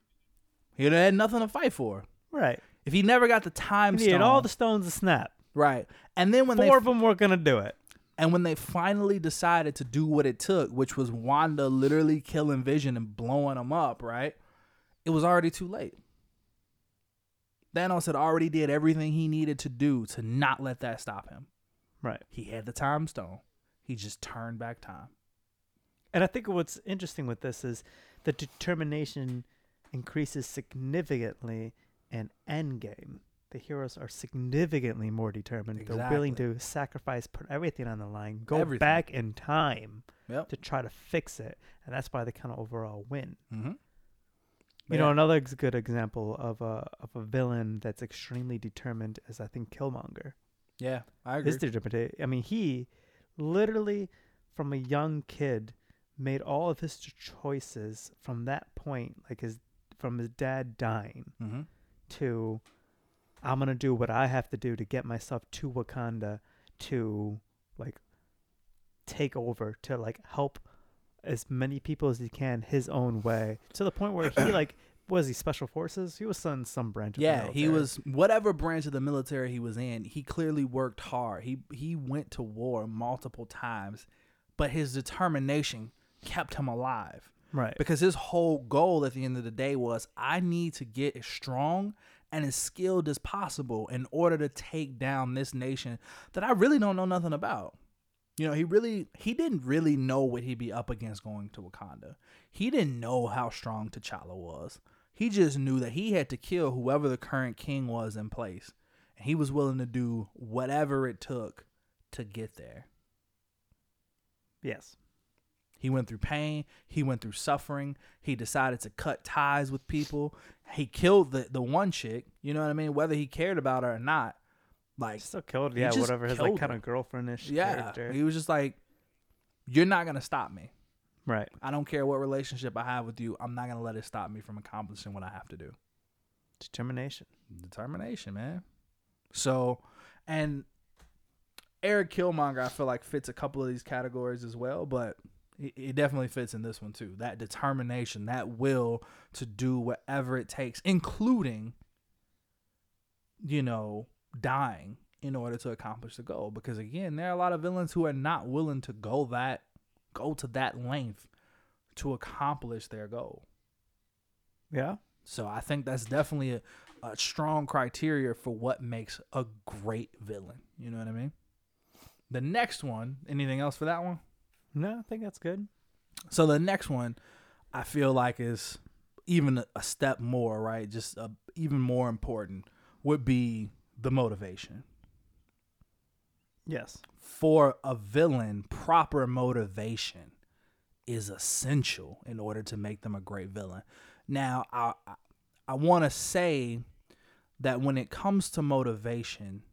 He'd have had nothing to fight for. Right. If he never got the He time needed stone, all the stones to snap. right, and then when Four they of them weren't gonna do it. And when they finally decided to do what it took, which was Wanda literally killing Vision and blowing him up, right? It was already too late. Thanos had already did everything he needed to do to not let that stop him. Right. He had the time stone. He just turned back time. And I think what's interesting with this is the determination increases significantly in Endgame. The heroes are significantly more determined. They're willing to sacrifice, put everything on the line, go Everything. back in time Yep. to try to fix it, and that's why they kind of overall win. Mm-hmm. You know, another ex- good example of a of a villain that's extremely determined is I think Killmonger. yeah, I agree. His determination. I mean, he literally, from a young kid, made all of his choices from that point, like his from his dad dying mm-hmm. To I'm gonna do what I have to do to get myself to Wakanda to like take over to like help as many people as he can his own way to the point where he like was he special forces he was in some branch of the Yeah, he was whatever branch of the military he was in. He clearly worked hard. He he went to war multiple times, but his determination kept him alive. Right because his whole goal at the end of the day was I need to get as strong and as skilled as possible in order to take down this nation that I really don't know nothing about. You know, he really he didn't really know what he'd be up against going to Wakanda. He didn't know how strong T'Challa was. He just knew that he had to kill whoever the current king was in place. And he was willing to do whatever it took to get there. yes He went through pain. He went through suffering. He decided to cut ties with people. He killed the, the one chick. You know what I mean? Whether he cared about her or not. Like, still killed yeah whatever his like kind of girlfriendish yeah. character He was just like, you're not going to stop me. right I don't care what relationship I have with you. I'm not going to let it stop me from accomplishing what I have to do. determination Determination, man. So, and Eric Killmonger, I feel like fits a couple of these categories as well, but he definitely fits in this one too. That determination, that will to do whatever it takes, including, you know, dying in order to accomplish the goal. Because again, there are a lot of villains who are not willing to go that, go to that length to accomplish their goal. yeah So I think that's definitely a, a strong criteria for what makes a great villain. You know what I mean? The next one, anything else for that one? No, I think that's good. So the next one, I feel like is even a- a step more, right? Just uh even more important would be the motivation. Yes. For a villain, proper motivation is essential in order to make them a great villain. Now, I, I want to say that when it comes to motivation,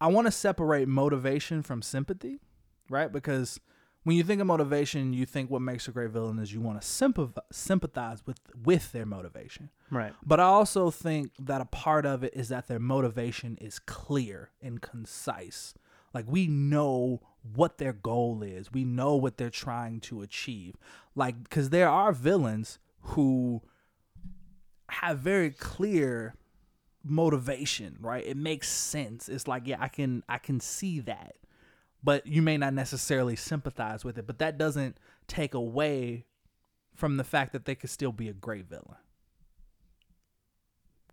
I want to separate motivation from sympathy, right? Because when you think of motivation, you think what makes a great villain is you want to sympathize with with their motivation. Right. But I also think that a part of it is that their motivation is clear and concise. Like we know what their goal is. We know what they're trying to achieve. Like cuz there are villains who have very clear motivation, right? It makes sense. It's like, yeah, I can I can see that. But you may not necessarily sympathize with it, but that doesn't take away from the fact that they could still be a great villain.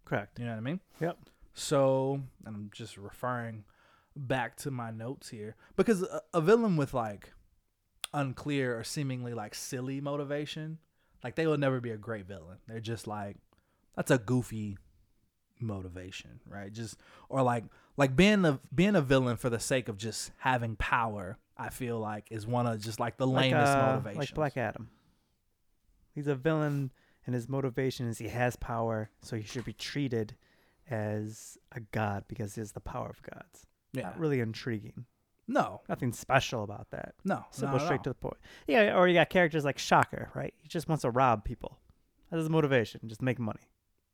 Correct. You know what I mean? Yep. So, and I'm just referring back to my notes here because a, a villain with like unclear or seemingly like silly motivation, like they will never be a great villain. They're just like that's a goofy motivation, right? Just or like like being a being a villain for the sake of just having power. I feel like is one of just like the Like, lamest uh, motivations. like Black Adam. He's a villain, and his motivation is he has power, so he should be treated as a god because he has the power of gods. yeah. Not really intriguing. No. Nothing special about that. No. Simple, straight to the point. Yeah, or you got characters like Shocker, right? He just wants to rob people. That's his motivation, just make money.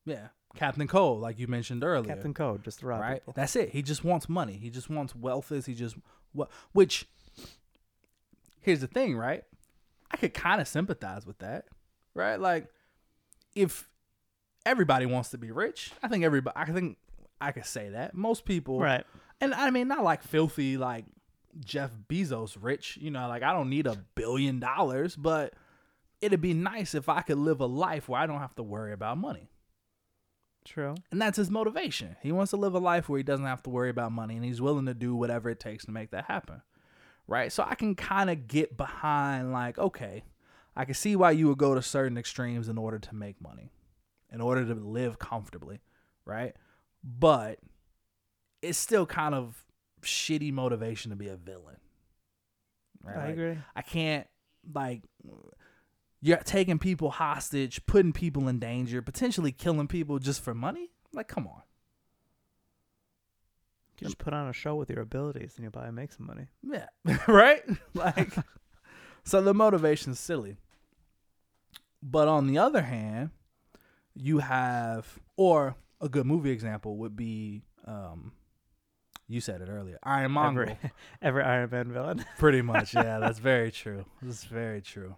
Yeah. Captain Cold, like you mentioned earlier. Captain Cold, just to rob right? people. That's it. He just wants money. He just wants wealth. Is he just what? Which here's the thing, right? I could kind of sympathize with that, right? Like if everybody wants to be rich, I think everybody. I think I could say that most people, Right. And I mean, not like filthy, like Jeff Bezos rich. You know, like I don't need a billion dollars, but it'd be nice if I could live a life where I don't have to worry about money. True. And that's his motivation. He wants to live a life where he doesn't have to worry about money and he's willing to do whatever it takes to make that happen. Right? So I can kind of get behind, like, okay, I can see why you would go to certain extremes in order to make money, in order to live comfortably. Right? But it's still kind of shitty motivation to be a villain. Right? I Like, agree. I can't like you're taking people hostage, putting people in danger, potentially killing people just for money. Like, come on. You just put on a show with your abilities and you'll probably make some money. Yeah. right? Like so the motivation's silly. But on the other hand, you have or a good movie example would be um you said it earlier. Iron Monger. Every, every Iron Man villain. Pretty much, yeah. That's very true. That's very true.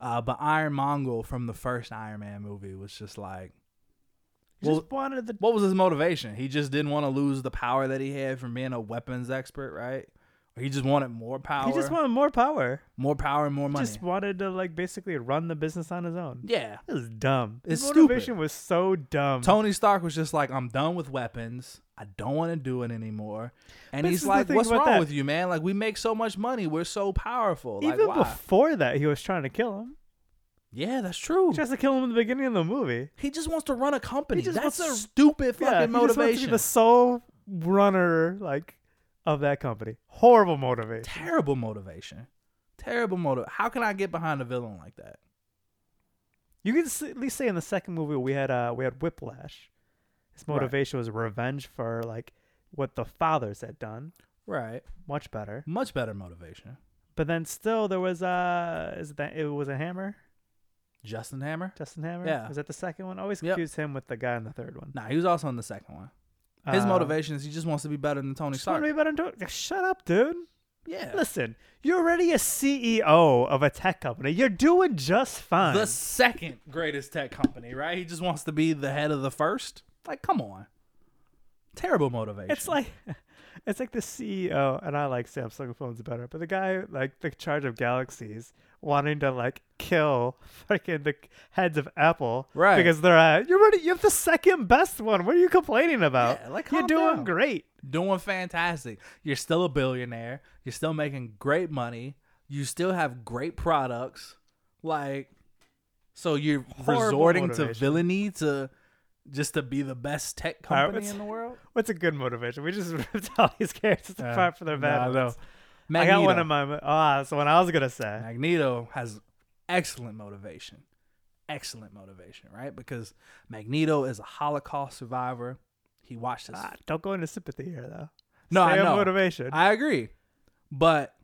Uh, but Iron Monger from the first Iron Man movie was just like, Well- just wanted the what was his motivation? He just didn't want to lose the power that he had from being a weapons expert, right? Or he just wanted more power. he just wanted more power. more power and more He money. just wanted to like basically run the business on his own. yeah. It was dumb. It's His stupid. motivation was so dumb. Tony Stark was just like, I'm done with weapons. I don't want to do it anymore. And But he's like, What's wrong that. with you, man? Like, we make so much money. We're so powerful. Like, Even why? before that, he was trying to kill him. yeah, that's true. He tries to kill him in the beginning of the movie. He just wants to run a company. That's to- stupid yeah, fucking he just wants to be motivation. the sole runner, like, of that company. Horrible motivation. Terrible motivation. Terrible motive. How can I get behind a villain like that? You can at least say in the second movie we had uh we had Whiplash. His Right. motivation was revenge for like what the fathers had done. Right. Much better. Much better motivation. But then still there was uh is it that it was a hammer? Justin Hammer? Justin Hammer? Yeah. Was that the second one? I always Yep. confused him with the guy in the third one. Nah, he was also in the second one. His Uh, motivation is he just wants to be better than Tony just Stark. wanna be better than Tony- Shut up, dude. yeah. Listen, you're already a CEO of a tech company. You're doing just fine. The second greatest tech company, right? He just wants to be the head of the first. Like, come on. Terrible motivation. It's like it's like the CEO, and I like Samsung phones better, but the guy like the charge of galaxies wanting to like kill freaking the heads of Apple, Right. Because they're uh, you're ready. You have the second best one. What are you complaining about? Yeah, like, you're doing down. great. doing fantastic. You're still a billionaire. You're still making great money. You still have great products. Like, so you're Horrible resorting to villainy to just to be the best tech company what's- in the world. What's a good motivation? We just ripped all these characters Yeah. apart for their bad I know. ones. I got one of my. Ah, so what I was gonna say. Magneto has excellent motivation. Excellent motivation, right? Because Magneto is a Holocaust survivor. He watched his Ah, don't go into sympathy here, though. No, I Stay on know. motivation. I agree. But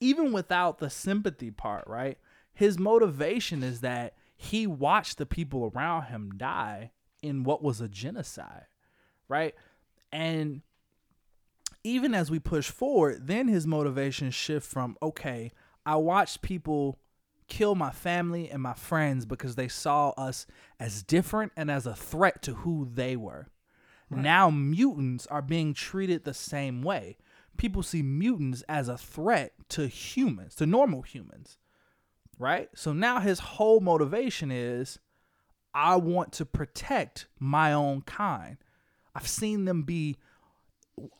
even without the sympathy part, right? His motivation is that he watched the people around him die in what was a genocide, right? And even as we push forward, then his motivation shift from okay, I watched people kill my family and my friends because they saw us as different and as a threat to who they were. Now mutants are being treated the same way. People see mutants as a threat to humans, to normal humans. Right? So now his whole motivation is I want to protect my own kind. I've seen them be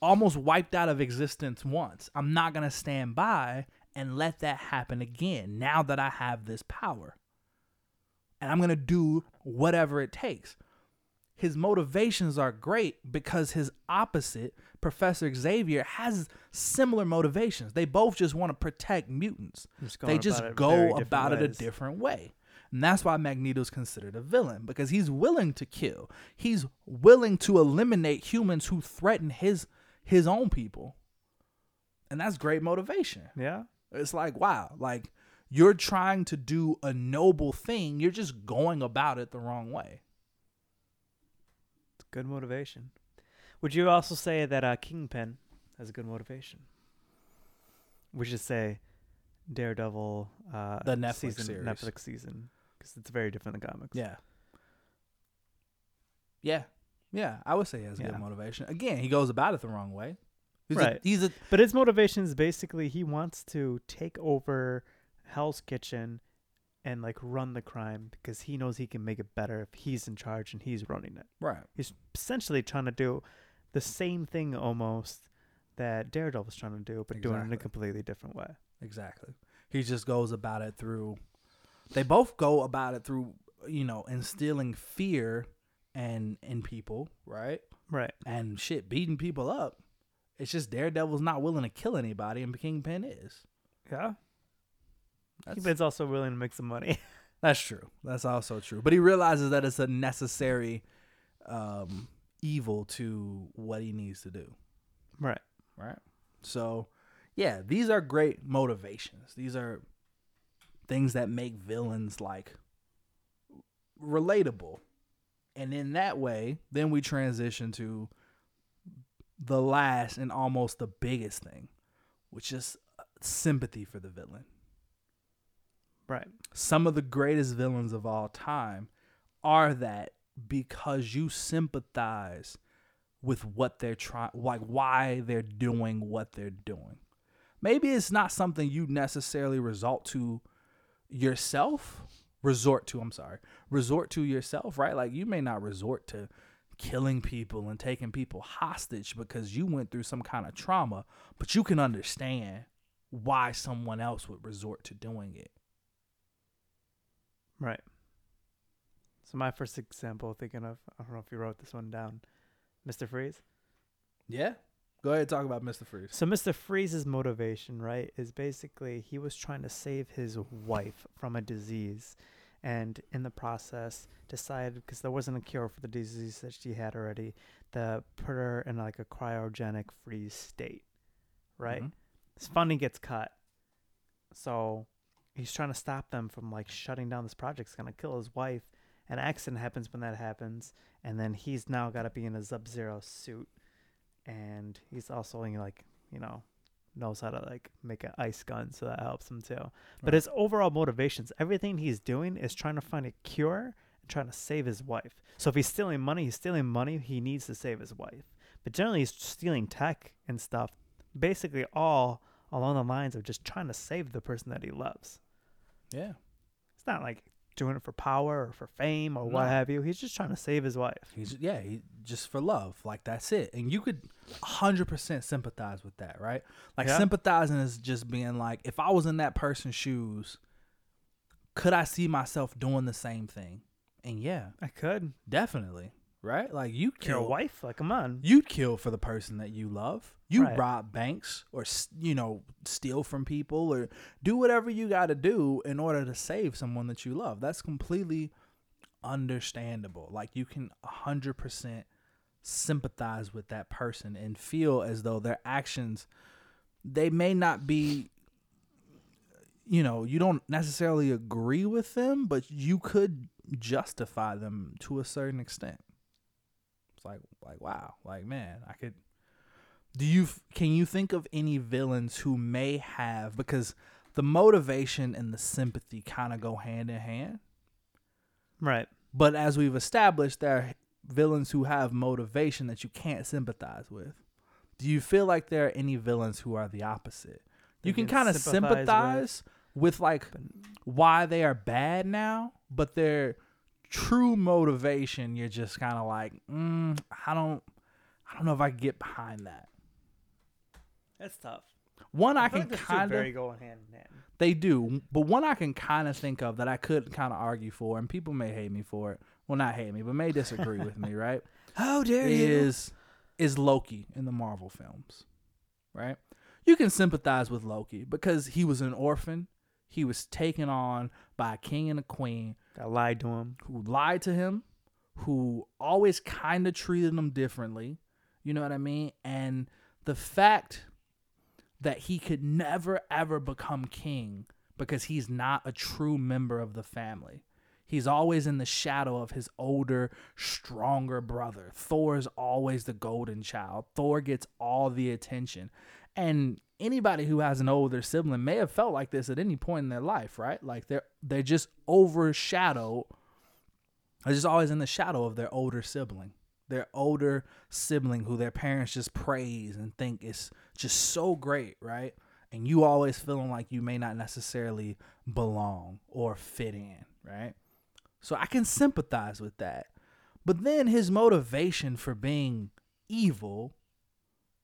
almost wiped out of existence once. I'm not going to stand by and let that happen again now that I have this power. And I'm going to do whatever it takes. His motivations are great because his opposite, Professor Xavier, has similar motivations. They both just want to protect mutants. They just about go about it a different way. And that's why Magneto's considered a villain because he's willing to kill. He's willing to eliminate humans who threaten his his own people. And that's great motivation. Yeah. It's like, wow, like you're trying to do a noble thing, you're just going about it the wrong way. It's good motivation. Would you also say that uh, Kingpin has a good motivation? We should say Daredevil, uh, The Netflix season, series. Netflix season, because it's very different than comics. Yeah. Yeah. Yeah. I would say he has Yeah. good motivation. Again, he goes about it the wrong way. He's Right. A, he's a But his motivation is basically he wants to take over Hell's Kitchen and like run the crime because he knows he can make it better if he's in charge and he's running it. right. He's essentially trying to do the same thing almost that Daredevil was trying to do, but doing it in a Exactly. completely different way. Exactly. He just goes about it through they both go about it through, you know, instilling fear and in people, right? Right. And shit, beating people up. It's just Daredevil's not willing to kill anybody and Kingpin is. Yeah. That's, Kingpin's also willing to make some money. that's true. That's also true. But he realizes that it's a necessary um, evil to what he needs to do. right. right? So, yeah, these are great motivations. These are things that make villains like relatable. And in that way, then we transition to the last and almost the biggest thing, which is uh, sympathy for the villain. Right. Some of the greatest villains of all time are that because you sympathize with what they're trying, like why they're doing what they're doing. Maybe it's not something you necessarily resort to yourself, resort to, I'm sorry, resort to yourself, right? Like you may not resort to killing people and taking people hostage because you went through some kind of trauma, but you can understand why someone else would resort to doing it. Right. So my first example, thinking of, I don't know if you wrote this one down, Mr. Freeze. Yeah. Go ahead and talk about Mr. Freeze. So Mr. Freeze's motivation, right, is basically he was trying to save his wife from a disease, and in the process decided because there wasn't a cure for the disease that she had already, to put her in like a cryogenic freeze state, right? Mhm. His funding gets cut, so he's trying to stop them from like shutting down this project. It's gonna kill his wife. An accident happens when that happens, and then he's now got to be in a Sub-Zero suit and he's also like you know knows how to like make an ice gun so that helps him too but Right. his overall motivations everything he's doing is trying to find a cure and trying to save his wife so if he's stealing money he's stealing money he needs to save his wife but generally he's stealing tech and stuff basically all along the lines of just trying to save the person that he loves Yeah. it's not like doing it for power or for fame or what have you. He's just trying to save his wife. He's yeah, he, just for love. Like that's it. And you could 100% sympathize with that, right? Like Yeah. sympathizing is just being like if I was in that person's shoes, could I see myself doing the same thing? And yeah, I could. definitely, right? Like you kill Your wife, like, come on. You'd kill for the person that you love. You Right. rob banks or you know steal from people or do whatever you got to do in order to save someone that you love. That's completely understandable. Like you can 100% sympathize with that person and feel as though their actions they may not be you know, you don't necessarily agree with them, but you could justify them to a certain extent. Like like wow, like man, I could. Do you can you think of any villains who may have because the motivation and the sympathy kind of go hand in hand, Right. but as we've established, there are villains who have motivation that you can't sympathize with. Do you feel like there are any villains who are the opposite? You can can kind of sympathize with- sympathize with like why they are bad now, but their true motivation, you're just kind of like, mm, I don't, I don't know if I can get behind that. That's tough. One I, feel can like kind of, going hand in hand. they do, but one I can kind of think of that I could kind of argue for, and people may hate me for it. Well, not hate me, but may disagree with me, right? How dare you. is is Loki in the Marvel films, right? You can sympathize with Loki because he was an orphan. He was taken on by a king and a queen I lied to him. who lied to him, who always kind of treated him differently. You know what I mean? And the fact that he could never ever become king because he's not a true member of the family. He's always in the shadow of his older, stronger brother. Thor is always the golden child. Thor gets all the attention. And anybody who has an older sibling may have felt like this at any point in their life, right? Like they're they're just overshadowed. They're just always in the shadow of their older sibling. Their older sibling who their parents just praise and think is just so great, right? And you always feeling like you may not necessarily belong or fit in, right? So I can sympathize with that. But then his motivation for being evil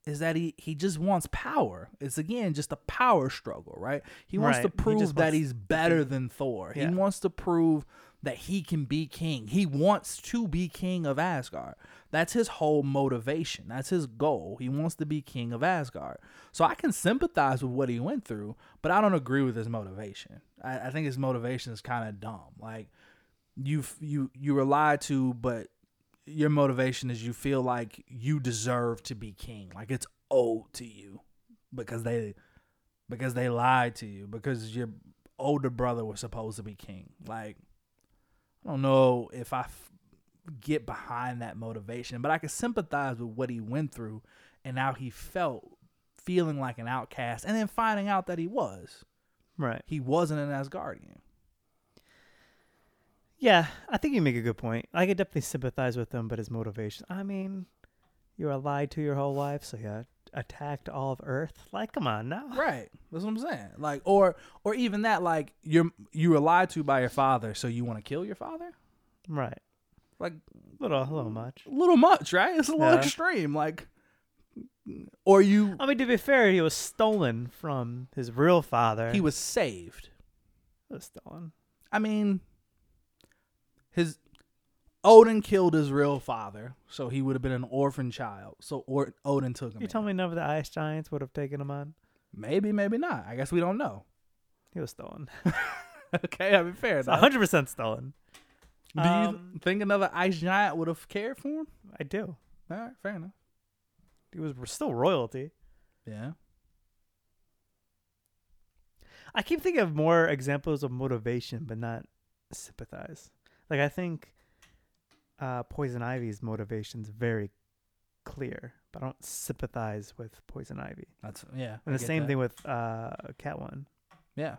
is that he he just wants power. It's again just a power struggle, right? He wants Right. to prove just that wants he's better than Thor. Yeah. He wants to prove that he can be king. He wants to be king of Asgard. That's his whole motivation. That's his goal. He wants to be king of Asgard. So I can sympathize with what he went through, but I don't agree with his motivation. I, I think his motivation is kind of dumb. Like you you you were lied to, but your motivation is you feel like you deserve to be king. Like it's owed to you because they because they lied to you because your older brother was supposed to be king. Like I don't know if I f- get behind that motivation, but I can sympathize with what he went through and how he felt feeling like an outcast and then finding out that he was. Right. He wasn't an Asgardian. Yeah, I think you make a good point. I could definitely sympathize with him, but his motivation. I mean, you were lied to your whole life, so yeah, attacked all of Earth. Like, come on now. Right. That's what I'm saying. Like or or even that like you're you were lied to by your father, so you want to kill your father? Right. Like Little, a little much. a little much, right? It's a little Yeah. extreme. Like or you I mean, to be fair, he was stolen from his real father. he was saved. He was stolen. I mean his Odin killed his real father, so he would have been an orphan child. So or, Odin took him. You tell me none of the ice giants would have taken him on? Maybe, maybe not. I guess we don't know. He was stolen. okay, I mean fair It's enough. 100% stolen. Do you Um, think another ice giant would have cared for him? I do. All right, fair enough. He was still royalty. Yeah. I keep thinking of more examples of motivation, but not sympathize. Like I think uh, Poison Ivy's motivation's very clear, but I don't sympathize with Poison Ivy. That's yeah. And I the same that. thing with uh, Catwoman. Yeah.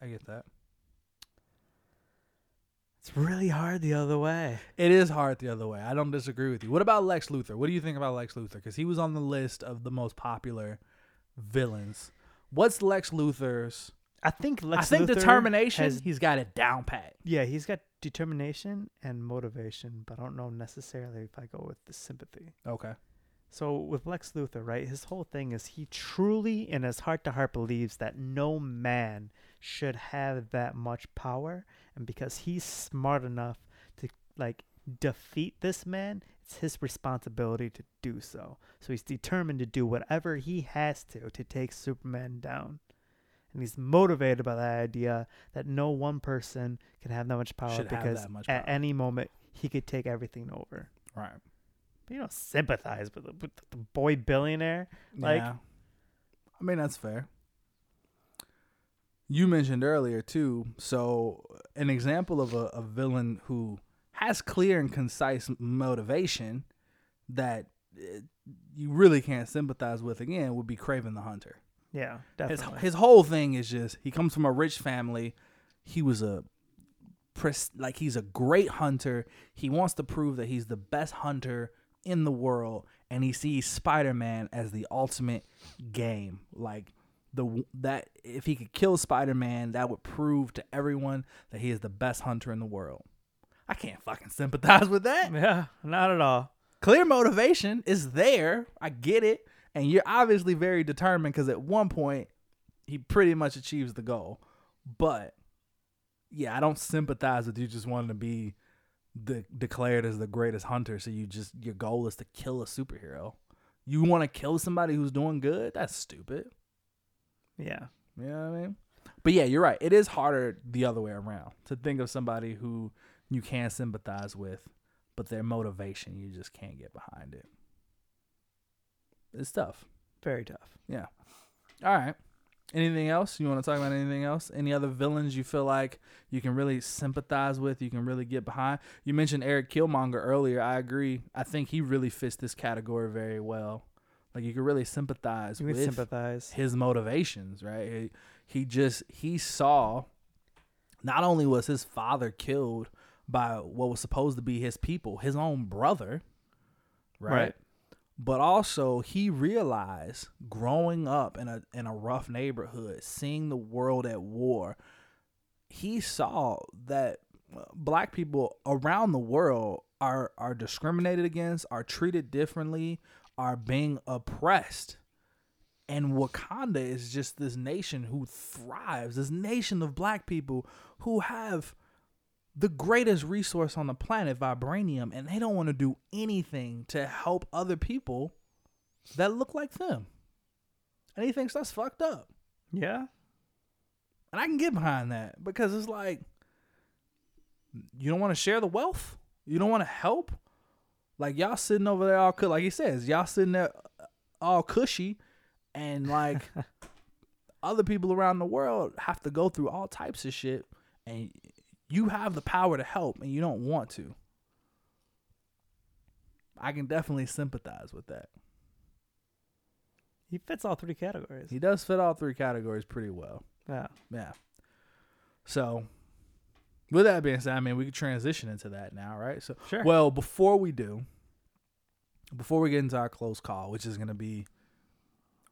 I get that. It's really hard the other way. It is hard the other way. I don't disagree with you. What about Lex Luthor? What do you think about Lex Luthor? Because he was on the list of the most popular villains. What's Lex Luthor's I think Lex I think Luthor determination. has- he's got it down pat. yeah, he's got determination and motivation, but I don't know necessarily if I go with the sympathy. Okay. So with Lex Luthor, right, his whole thing is he truly in his heart to heart believes that no man should have that much power and because he's smart enough to like defeat this man, it's his responsibility to do so. So he's determined to do whatever he has to to take Superman down. And he's motivated by that idea that no one person can have that much power Should have because that much at power. any moment he could take everything over. Right. But you don't sympathize with the, with the boy billionaire. Like- yeah. I mean that's fair. You mentioned earlier too. So an example of a, a villain who has clear and concise motivation that uh, you really can't sympathize with again would be Kraven the Hunter. Yeah, His definitely. his whole thing is just he comes from a rich family. He was a pres- like he's a great hunter. He wants to prove that he's the best hunter in the world and he sees Spider-Man as the ultimate game. Like the that if he could kill Spider-Man, that would prove to everyone that he is the best hunter in the world. I can't fucking sympathize with that yeah, not at all. clear motivation is there. I get it. And you're obviously very determined because at one point he pretty much achieves the goal. But yeah, I don't sympathize with you just wanting to be de- declared as the greatest hunter. So you just your goal is to kill a superhero. You want to kill somebody who's doing good? That's stupid. Yeah, You know what I mean? But yeah, you're right. It is harder the other way around to think of somebody who you can sympathize with, but their motivation you just can't get behind it. It's tough. very tough. Yeah. All right. Anything else? You want to talk about anything else? Any other villains you feel like you can really sympathize with, you can really get behind? You mentioned Eric Killmonger earlier. I agree. I think he really fits this category very well. Like you can really sympathize You with sympathize. his motivations, right? He, he just he saw not only was his father killed by what was supposed to be his people, his own brother, right? Right. But also he realized growing up in a in a rough neighborhood, seeing the world at war, he saw that uh, black people around the world are are discriminated against, are treated differently, are being oppressed. And Wakanda is just this nation who thrives, this nation of black people who have the greatest resource on the planet, vibranium, and they don't want to do anything to help other people that look like them. And he thinks that's fucked up. Yeah, And I can get behind that because it's like you don't want to share the wealth. You don't want to help. Like y'all sitting over there all like he says, y'all sitting there uh, all cushy and like other people around the world have to go through all types of shit and you have the power to help and you don't want to. I can definitely sympathize with that. he fits all three categories. He does fit all three categories pretty well. Yeah, Yeah. So, with that being said, I mean, we could transition into that now, right? So, sure. well, before we do, before we get into our close call, which is going to be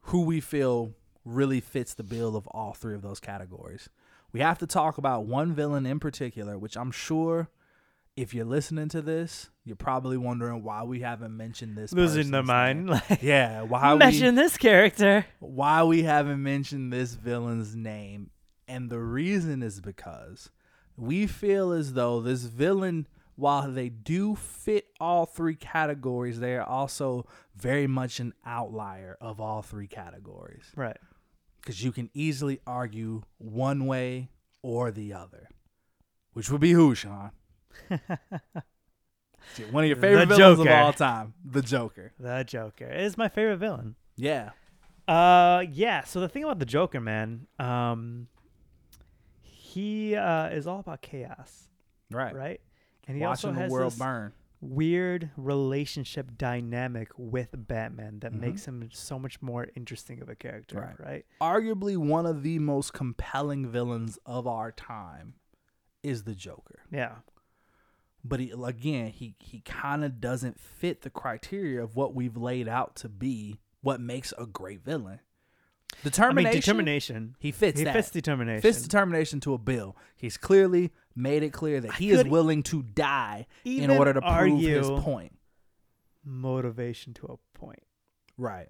who we feel really fits the bill of all three of those categories, we have to talk about one villain in particular, which I'm sure if you're listening to this, you're probably wondering why we haven't mentioned this. losing their mind. Like, Yeah, why we mention this character. why we haven't mentioned this villain's name. And the reason is because we feel as though this villain, while they do fit all three categories, they are also very much an outlier of all three categories. Right. Because you can easily argue one way or the other. Which would be who, Sean? One of your favorite The villains Joker. of all time. The Joker. The Joker is my favorite villain. Yeah. Uh, yeah. So the thing about the Joker, man, um, he uh is all about chaos, Right. right? And he Watching also the world this burn. Weird relationship dynamic with Batman that Mhm. makes him so much more interesting of a character, Right. right? arguably one of the most compelling villains of our time is the Joker. Yeah. But he, again, he he kind of doesn't fit the criteria of what we've laid out to be what makes a great villain. I Determination. mean, determination. He fits He that. fits determination. fits determination to a bill. He's clearly made it clear that he is willing to die in order to prove his point. Motivation to a point. Right.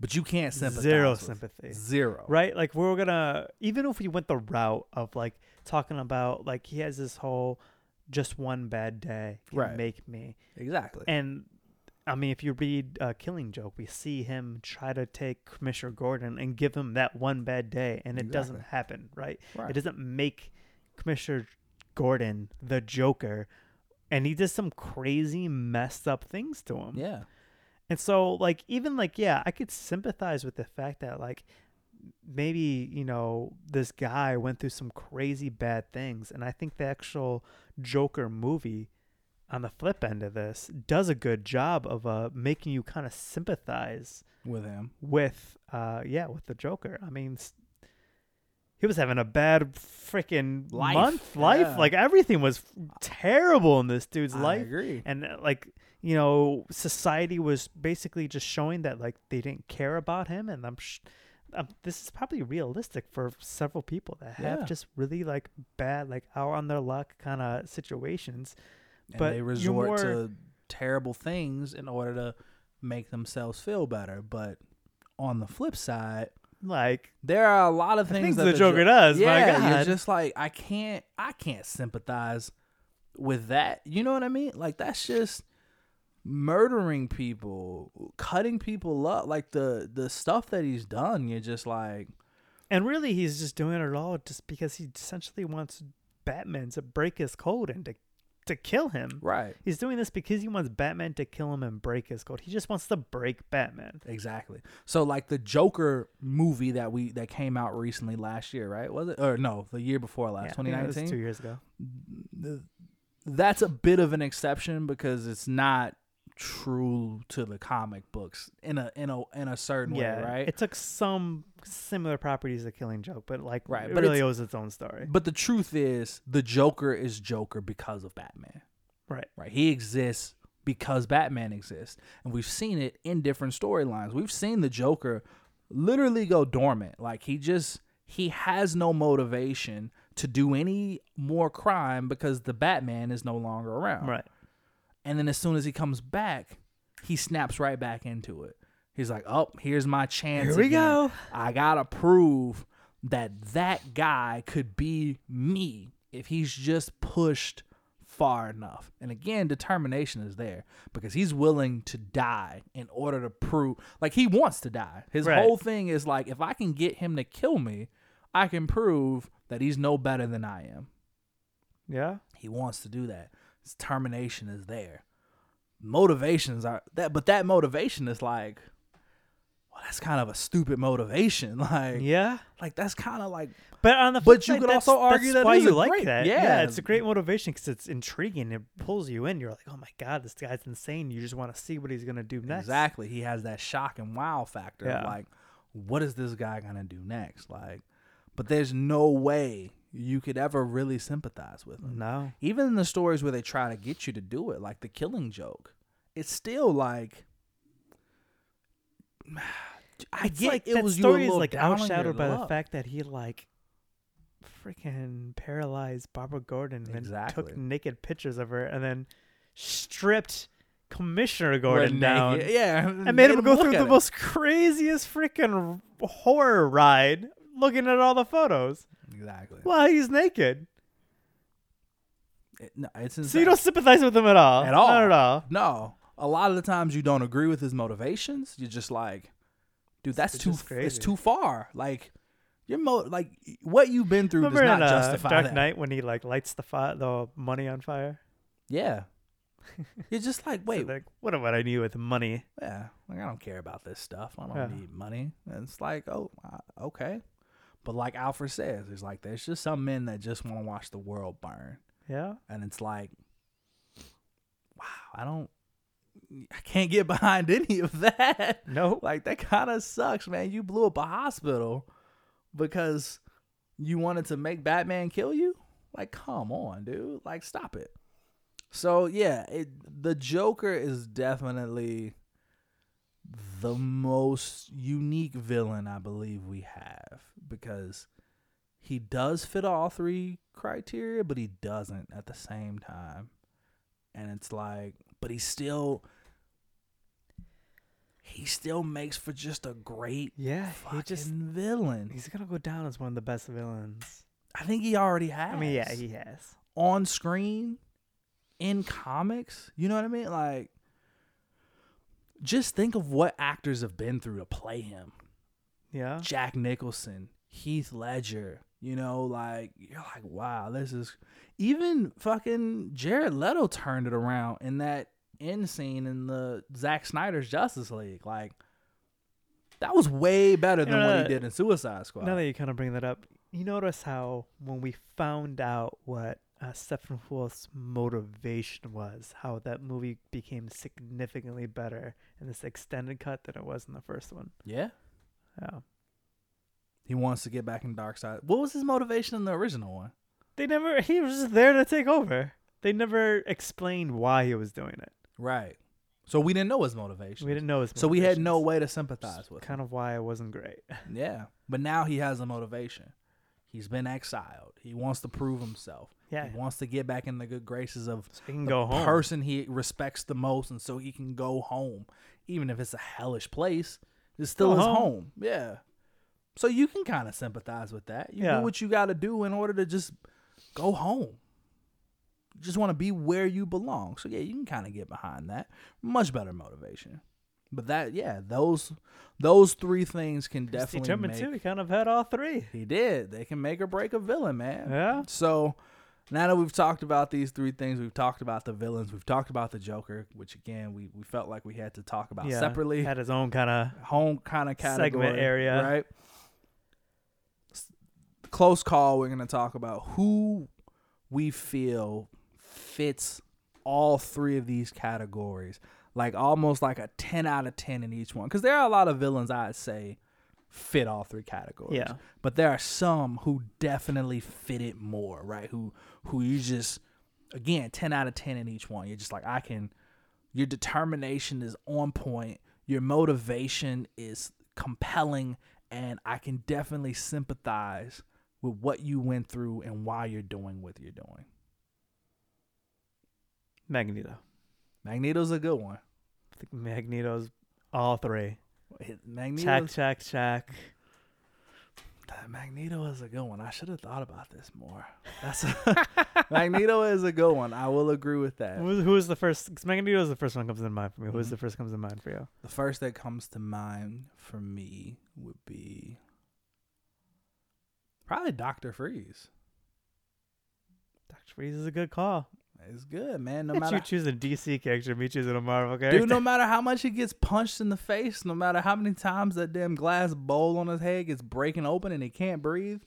But you can't sympathize. Zero sympathy. Zero. right? Like we're gonna even if we went the route of like talking about like he has this whole just one bad day can Right. make me Exactly. and I mean if you read uh, Killing Joke, we see him try to take Commissioner Gordon and give him that one bad day, and it doesn't happen, right? right. It doesn't make Commissioner Gordon the Joker, and he does some crazy messed up things to him. yeah. And so, like, even like, yeah, I could sympathize with the fact that, like, maybe, you know, this guy went through some crazy bad things. And I think the actual Joker movie, on the flip end of this, does a good job of uh, making you kind of sympathize With him. with, uh, yeah, with the Joker. I mean, he was having a bad freaking Life, month, life. yeah. Like, everything was terrible in this dude's I life agree. and uh, like you know society was basically just showing that like they didn't care about him and i'm sh- um, this is probably realistic for several people that have Yeah. just really like bad like out on their luck kind of situations And but they resort more- to terrible things in order to make themselves feel better. But on the flip side, like there are a lot of things things that the Joker Jo- does, my Yeah, you're just like I can't, I can't sympathize with that. You know what I mean? Like that's just murdering people, cutting people up. Like the the stuff that he's done. You're just like, and really he's just doing it all just because he essentially wants batman to break his code and to to kill him right, he's doing this because he wants batman to kill him and break his code he just wants to break batman exactly. So like the Joker movie that we that came out recently last year, right? Was it or no, the year before last, Yeah, that was 2019. two years ago the- that's a bit of an exception because it's not true to the comic books in a in a in a certain yeah, way, right? It took some similar properties of Killing Joke, but like Right, it but really it's- owes its own story. but the truth is, the Joker is Joker because of Batman, Right. right? He exists because Batman exists, and we've seen it in different storylines. We've seen the Joker literally go dormant, like he just he has no motivation to do any more crime because the Batman is no longer around. Right. And then as soon as he comes back, he snaps right back into it. He's like, "Oh, here's my chance. Here we again. go." I gotta prove that that guy could be me if he's just pushed far enough." And again, determination is there because he's willing to die in order to prove, like he wants to die. His Right. whole thing is like, if I can get him to kill me, I can prove that he's no better than I am. Yeah. He wants to do that. His determination is there. Motivations are that, but that motivation is like, well, that's kind of a stupid motivation. Like, Yeah. like that's kind of like, But on the But you could also argue that's that why you like great- that. yeah. it's a great motivation because it's intriguing. It pulls you in. You're like, oh my god, this guy's insane. You just want to see what he's gonna do next. exactly. He has that shock and wow factor. Yeah. Like, what is this guy gonna do next? Like, but there's no way you could ever really sympathize with him. No. even in the stories where they try to get you to do it, like the killing joke, it's still like I It's get like it that was story is like down on your outshadowed by the fact that he like freaking paralyzed Barbara Gordon and Exactly. took naked pictures of her and then stripped Commissioner Gordon down yeah, and made him go through the it. most craziest freaking horror ride looking at all the photos exactly. while he's naked. It- no, it's So you don't sympathize with him at all. At all. Not at all. No, a lot of the times you don't agree with his motivations. You're just like, dude, that's It's too just it's too far. Like your mo like what you've been through Remember does in not uh, justify Dark that. Knight when he like lights the fi- the money on fire? Yeah, you're just like, So, wait, like, what would I need with money? Yeah, like I don't care about this stuff. I don't Yeah. need money. And it's like, oh, uh, okay. But like Alfred says, it's like there's just some men that just want to watch the world burn, Yeah. and it's like, wow, I don't, I can't get behind any of that. No. Like that kind of sucks, man. You blew up a hospital because you wanted to make Batman kill you. Like, come on, dude. Like, stop it. So yeah, it the Joker is definitely the most unique villain I believe we have because he does fit all three criteria, but he doesn't at the same time. And it's like, but he still he still makes for just a great Yeah, fucking he just villain. he's gonna go down as one of the best villains. I think he already has. I mean, yeah, he has. on screen in comics. You know what I mean? Like, just think of what actors have been through to play him. Yeah. Jack Nicholson, Heath Ledger. You know, like you're like, wow, this is even fucking Jared Leto turned it around in that end scene in the Zack Snyder's Justice League. Like, that was way better than You know, what he did in Suicide Squad. Now that you kind of bring that up, you notice how when we found out what uh, Steppenwolf's motivation was, how that movie became significantly better in this extended cut than it was in the first one. yeah, Yeah. he wants to get back in Darkseid. What was his motivation in the original one? They never. He was just there to take over. They never explained why he was doing it. Right. So we didn't know his motivation. We didn't know his. So we had no way to sympathize with him. Kind of why it wasn't great. Yeah. But now he has a motivation. He's been exiled. He wants to prove himself. Yeah. He wants to get back in the good graces of So the person he respects the most and so he can go home. Even if it's a hellish place, it's still Go his home. home. Yeah. So you can kind of sympathize with that. You Yeah. do what you got to do in order to just go home. You just want to be where you belong. So yeah, you can kind of get behind that. Much better motivation. But that yeah, those those three things can definitely Tillman make too. He kind of had all three. he did. They can make or break a villain, man. Yeah. So now that we've talked about these three things, we've talked about the villains, we've talked about the Joker, which again we, we felt like we had to talk about Yeah. separately. Had his own kind of. Home kind of category Segment area. right? Close call. We're gonna talk about who we feel fits all three of these categories, like almost like a ten out of ten in each one. Because there are a lot of villains I'd say fit all three categories Yeah. but there are some who definitely fit it more, right? Who who you just again, 10 out of 10 in each one. You're just like I can your determination is on point, your motivation is compelling and I can definitely sympathize with what you went through and why you're doing what you're doing. Magneto. Magneto's a good one. I think Magneto's all three. Magneto Check, check, check. Magneto is a good one. I should have thought about this more. That's a, Magneto is a good one. I will agree with that. Who, who the first? Because Magneto is the first one that comes to mind for me. Who was Mhm. the first comes to mind for you? The first that comes to mind for me would be probably Doctor Freeze. Doctor Freeze is a good call. It's good, man. No matter you choose a DC character, me choosing a Marvel character. dude, no matter how much he gets punched in the face, no matter how many times that damn glass bowl on his head gets breaking open and he can't breathe,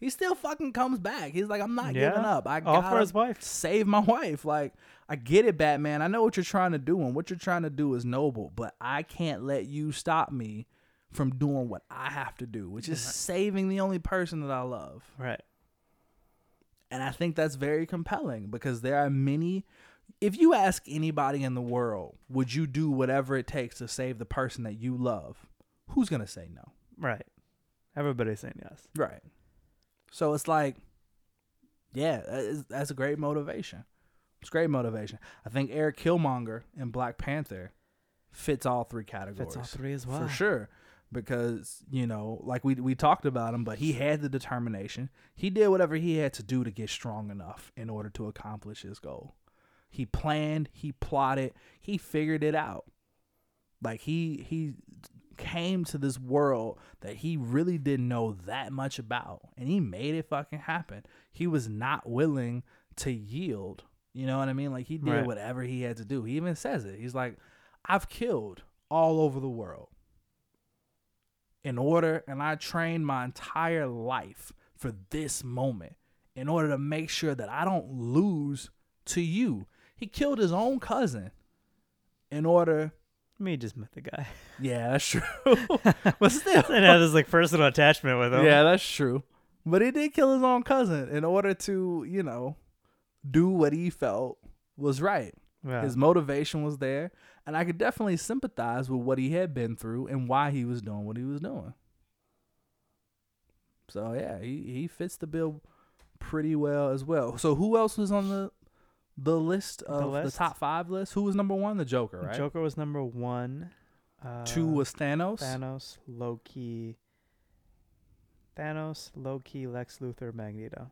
he still fucking comes back. He's like, I'm not Yeah. giving up. I all got for his wife. save my wife. Like, I get it, Batman. I know what you're trying to do, and what you're trying to do is noble, but I can't let you stop me from doing what I have to do, which is saving the only person that I love. Right. And I think that's very compelling because there are many. If you ask anybody in the world, would you do whatever it takes to save the person that you love? Who's going to say no? Right. Everybody's saying yes. Right. So it's like, yeah, that is- a great motivation. It's great motivation. I think Eric Killmonger in Black Panther fits all three categories. Fits all three as well. For sure. Because, you know, like we we talked about him, but he had the determination. He did whatever he had to do to get strong enough in order to accomplish his goal. He planned, he plotted, he figured it out. Like he he came to this world that he really didn't know that much about and he made it fucking happen. He was not willing to yield. You know what I mean? Like he did Right. whatever he had to do. He even says it. He's like, I've killed all over the world in order, and I trained my entire life for this moment in order to make sure that I don't lose to you. He killed his own cousin in order. Me just met the guy. Yeah, that's true. but still, and had this like personal attachment with him. yeah, that's true. But he did kill his own cousin in order to, you know, do what he felt was right. Yeah. His motivation was there, and I could definitely sympathize with what he had been through and why he was doing what he was doing. So yeah, he, he fits the bill pretty well as well. So who else was on the the list of the, list? top five list? Who was number one? The Joker, right? Joker was number one. Uh, Two was Thanos. Thanos, Loki. Thanos, Loki, Lex Luthor, Magneto.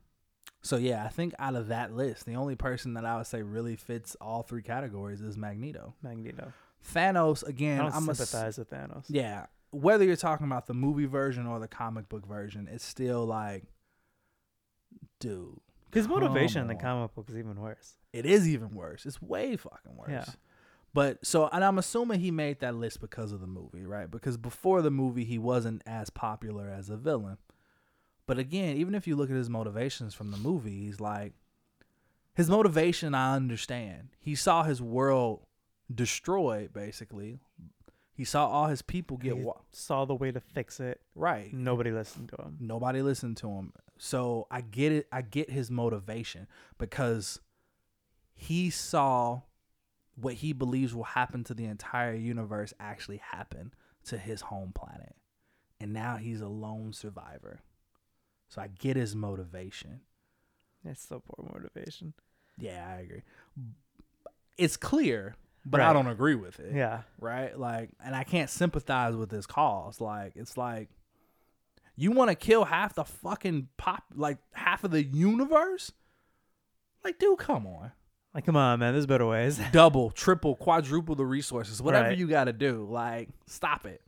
So yeah, I think out of that list, the only person that I would say really fits all three categories is Magneto. Magneto. Thanos I again. don't I'm a s- sympathize with Thanos. Yeah, whether you're talking about the movie version or the comic book version, it's still like, dude, His motivation in the comic book is even worse. it is even worse. It's way fucking worse. Yeah. But so, and I'm assuming he made that list because of the movie, right? Because before the movie, he wasn't as popular as a villain. But again, even if you look at his motivations from the movie, he's like, his motivation, I understand. He saw his world destroyed, basically. He saw all his people get wa- saw the way to fix it. right. Nobody listened to him. Nobody listened to him. So I get it. I get his motivation because he saw what he believes will happen to the entire universe actually happen to his home planet. And now he's a lone survivor. So I get his motivation. It's so poor motivation. Yeah, I agree. It's clear, but I don't agree with it. Yeah. right? Like, and I can't sympathize with this cause. Like, it's like you want to kill half the fucking pop, like half of the universe. Like, dude, come on, Like, come on, man. There's better ways. double, triple, quadruple the resources, whatever Right. you got to do. Like, stop it.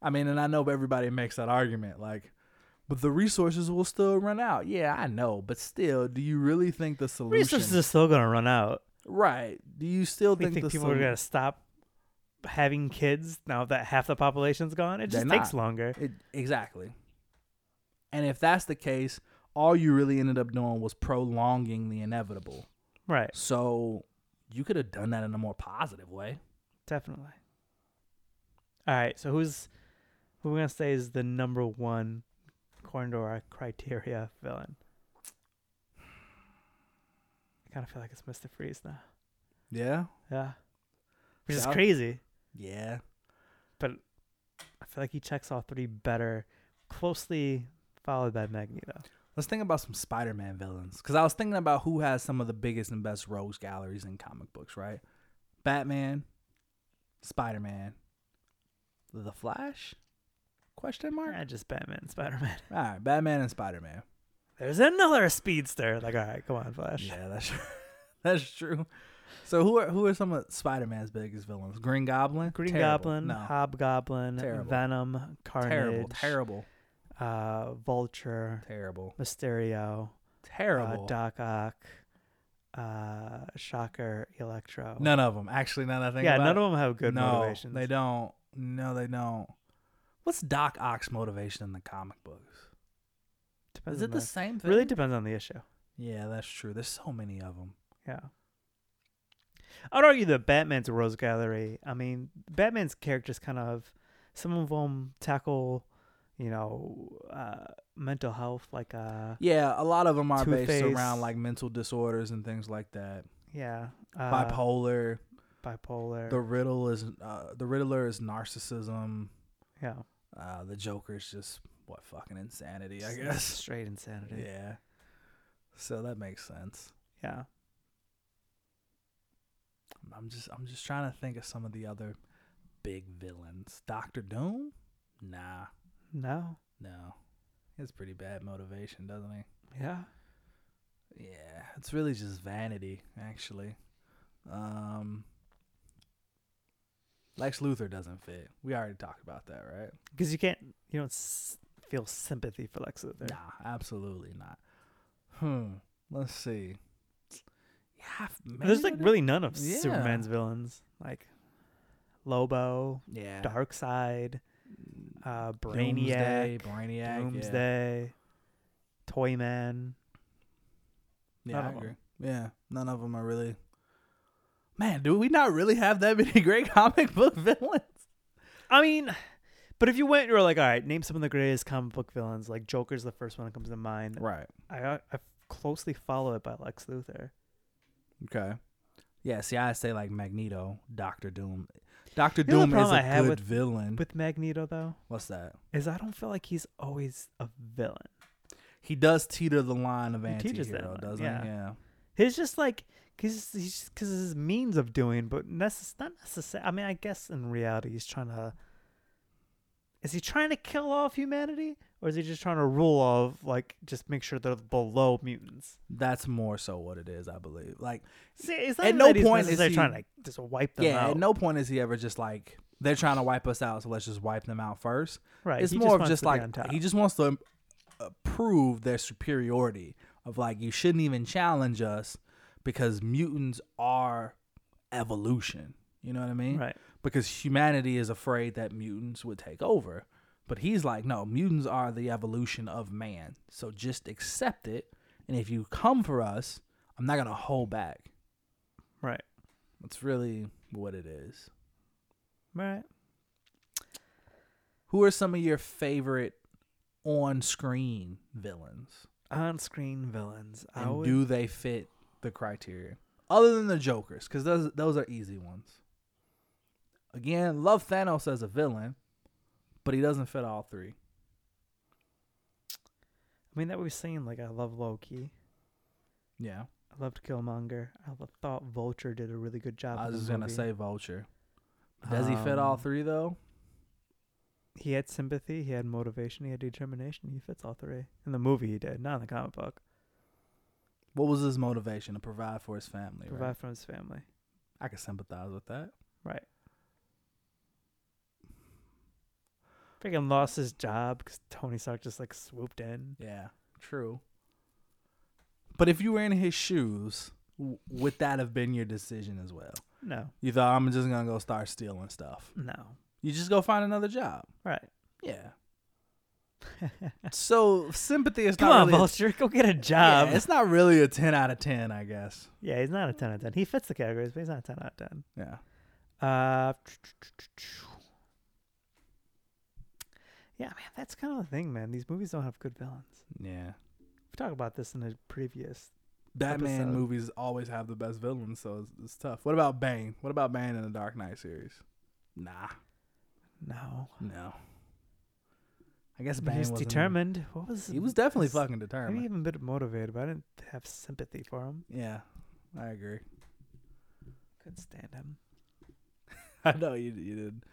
I mean, and I know everybody makes that argument, like. But the resources will still run out. Yeah, I know, but still, do you really think the solution? Resources are still gonna run out. right? Do you still think, think the people are gonna stop having kids now that half the population's gone? It just They're takes not. longer. It, exactly. And if that's the case, all you really ended up doing was prolonging the inevitable. Right. So you could have done that in a more positive way. Definitely. All right. So who's who we're gonna say is the number one according to our criteria villain? I kind of feel like it's Mister Freeze now. Yeah. Yeah. Which is crazy. Yeah. But I feel like he checks all three better, closely followed by Magneto. Let's think about some Spider-Man villains because I was thinking about who has some of the biggest and best rogues galleries in comic books. Right? Batman, Spider-Man, The Flash? Question mark. Yeah, just Batman, and Spider Man. All right, Batman and Spider-Man. There's another speedster. Like, all right, come on, Flash. Yeah, that's true. that's true. So who are who are some of Spider Man's biggest villains? Green Goblin, Green Terrible. Goblin, no, Hobgoblin, Terrible. Venom, Carnage, terrible, terrible, uh, Vulture, terrible, Mysterio, terrible. uh, Doc Ock, uh, Shocker, Electro. none of them. Actually, none. I think. yeah, none it, of them have good no, motivations. They don't. No, they don't. What's Doc Ock's motivation in the comic books? Depends Is it on the same thing? Really depends on the issue. Yeah, that's true. There's so many of them. Yeah. I'd argue that Batman's a rogues gallery. I mean, Batman's characters kind of, some of them tackle, you know, uh, mental health, like, uh, Yeah, a lot of them are based Two-Face. around like mental disorders and things like that. yeah, uh, Bipolar. bipolar. The riddle is uh, the Riddler is narcissism. yeah, Uh, the Joker's just what fucking insanity, I guess. straight insanity. Yeah. So that makes sense. Yeah. I'm just I'm just trying to think of some of the other big villains. Doctor Doom? Nah, No. no. He has pretty bad motivation, doesn't he? Yeah. Yeah, it's really just vanity, actually. Um, Lex Luthor doesn't fit. We already talked about that, right? Because you can't, you don't s- feel sympathy for Lex Luthor. Nah, absolutely not. Hmm. Let's see. Yeah, There's like really none of Yeah. Superman's villains. Like Lobo, yeah. Darkseid, uh, Doomsday, Brainiac, Brainiac, yeah. Doomsday, Toyman. Yeah, None I agree. Yeah, none of them are really. Man, do we not really have that many great comic book villains? I mean, but if you went, you were like, all right, name some of the greatest comic book villains. Like Joker's the first one that comes to mind. Right. I uh, I closely follow it by Lex Luthor. Okay. Yeah, see, I say like Magneto, Doctor Doom. Doctor You know Doom is a I good with- villain. With Magneto though, What's that? is I don't feel like he's always a villain. He does teeter the line of He anti-hero, doesn't yeah. he? Yeah. He's just like because he's because his means of doing, but necess- not necessarily. I mean, I guess in reality, he's trying to. Is he trying to kill off humanity, or is he just trying to rule off, like, just make sure they're below mutants? That's more so what it is, I believe. Like, See, At no point is he- trying to just wipe them yeah, out. at no point is he ever just like they're trying to wipe us out, so let's just wipe them out first. right? it's more of just be on like he just wants to prove their superiority of like you shouldn't even challenge us because mutants are evolution. You know what I mean? right. Because humanity is afraid that mutants would take over. But he's like, no, mutants are the evolution of man. So just accept it. And if you come for us, I'm not going to hold back. Right. That's really what it is. Right. Who are some of your favorite on screen villains? On-screen villains. I And would, do they fit the criteria? Other than the Jokers, because those, those are easy ones. Again, love Thanos as a villain, but he doesn't fit all three. I mean, that we've seen. Like, I love Loki. Yeah. I loved Killmonger. I thought Vulture did a really good job. I was just movie. say Vulture. Does he fit all Um, three, though? he had sympathy, he had motivation, he had determination. He fits all three. In the movie, he did, not in the comic book. What was his motivation to provide for his family? Provide Right? for his family. I can sympathize with that. Right. Freaking lost his job because Tony Stark just like swooped in. Yeah, true. But if you were in his shoes, w- would that have been your decision as well? No, You thought I'm just gonna go start stealing stuff. no. You just go find another job. Right. Yeah. So sympathy is Come not on, really. Vulture, go get a job. yeah, it's not really a ten out of ten, I guess. Yeah, he's not a 10 out of 10. He fits the categories, but he's not a 10 out of 10. Yeah. Uh, yeah, man, that's kind of the thing, man. These movies don't have good villains. Yeah. We talked about this in a previous. Batman Episode. movies always have the best villains, so it's, it's tough. What about Bane? What about Bane in the Dark Knight series? Nah, No, no. I guess Bane was was determined. What was He was definitely his- fucking determined. Maybe even a bit motivated, but I didn't have sympathy for him. Yeah, I agree. Couldn't stand him. I know you you did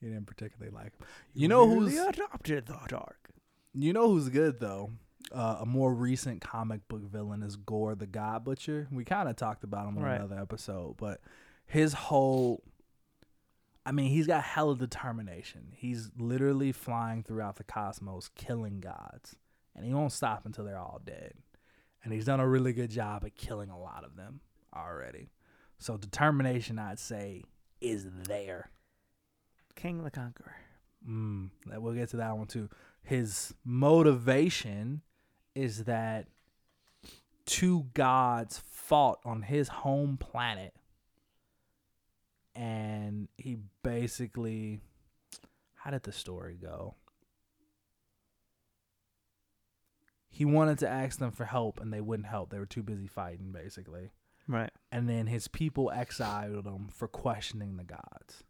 you didn't particularly like him. You know really who's adopted the dark. you know who's good though. Uh, a more recent comic book villain is Gorr the God Butcher. We kind of talked about him on Right. another episode, but his whole I mean, he's got hella determination. He's literally flying throughout the cosmos killing gods, and he won't stop until they're all dead. And he's done a really good job at killing a lot of them already. So determination, I'd say, is there. Kang the Conqueror. Mm, that- we'll get to that one too. His motivation is that two gods fought on his home planet. And he basically. How did the story go? He wanted to ask them for help and they wouldn't help. They were too busy fighting, basically. Right. And then his people exiled him for questioning the gods.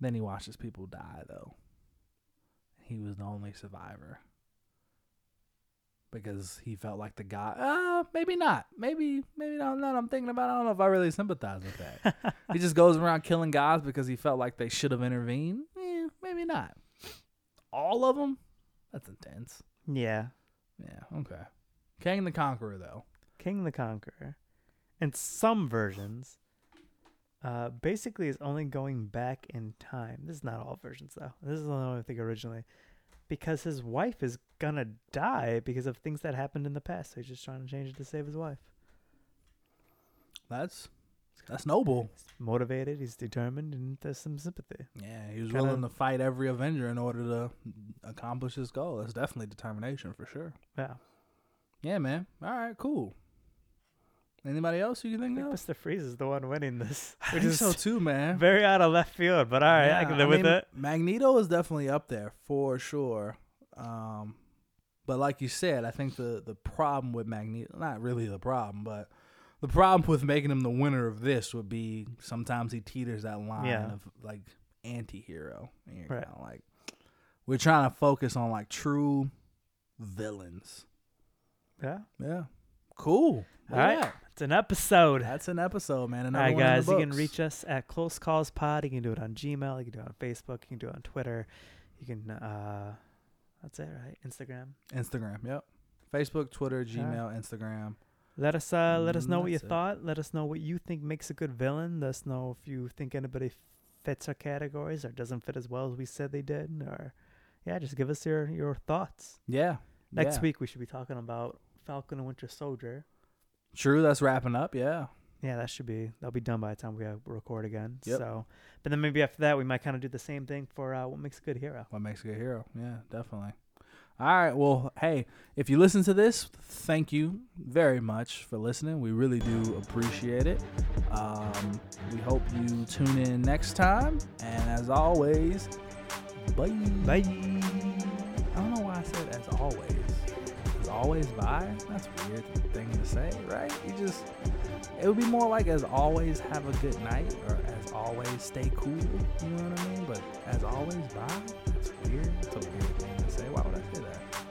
Then he watched his people die, though. He was the only survivor. Because he felt like the guy. Uh, maybe not. Maybe, maybe not. Now I'm thinking about it, I don't know if I really sympathize with that. he just goes around killing guys because he felt like they should have intervened. Eh, maybe not. All of them? That's intense. Yeah. Yeah, okay. Kang the Conqueror, though. Kang the Conqueror. In some versions, uh, basically is only going back in time. This is not all versions though. This is the only thing originally. Because his wife is gonna die because of things that happened in the past. So he's just trying to change it to save his wife. That's that's noble. He's motivated, he's determined, and there's some sympathy. Yeah, he was Kinda- willing to fight every Avenger in order to accomplish his goal. That's definitely determination for sure. Yeah. Yeah, man. All right, cool. Anybody else you can think think of? Mr. Freeze is the one winning this. I Which think is so too, man. very out of left field, but all right, I Yeah, can live with mean, it. Magneto is definitely up there for sure. Um, But like you said, I think the the problem with Magneto, not really the problem, but the problem with making him the winner of this would be sometimes he teeters that line Yeah. of like anti-hero. And you're Right. kind of like we're trying to focus on like true villains. Yeah. Yeah. Cool. All right. It's an episode. That's an episode, man. All Another right, in the guys. You can reach us at Close Cowls Pod. You can do it on Gmail. You can do it on Facebook. You can do it on Twitter. You can. uh That's it, right? Instagram. Instagram. Yep. Facebook, Twitter, Gmail, Instagram. Let us uh let us know what you it. thought. Let us know what you think makes a good villain. Let us know if you think anybody fits our categories or doesn't fit as well as we said they did. Or yeah, just give us your your thoughts. Yeah. Next Yeah. week we should be talking about Falcon and Winter Soldier. True. That's wrapping up. Yeah. Yeah, that should be that'll be done by the time we uh, record again. Yep. So, but then maybe after that we might kind of do the same thing for uh, what makes a good hero. What makes a good hero? Yeah, definitely. All right. Well, hey, if you listen to this, thank you very much for listening. We really do appreciate it. Um, we hope you tune in next time. And as always, bye. Bye. I don't know why I said as always. As always, bye. That's a weird thing to say, right? You just, it would be more like as always, have a good night, or as always, stay cool. You know what I mean? But as always, bye. That's weird. It's a weird thing to say. Why would I say that?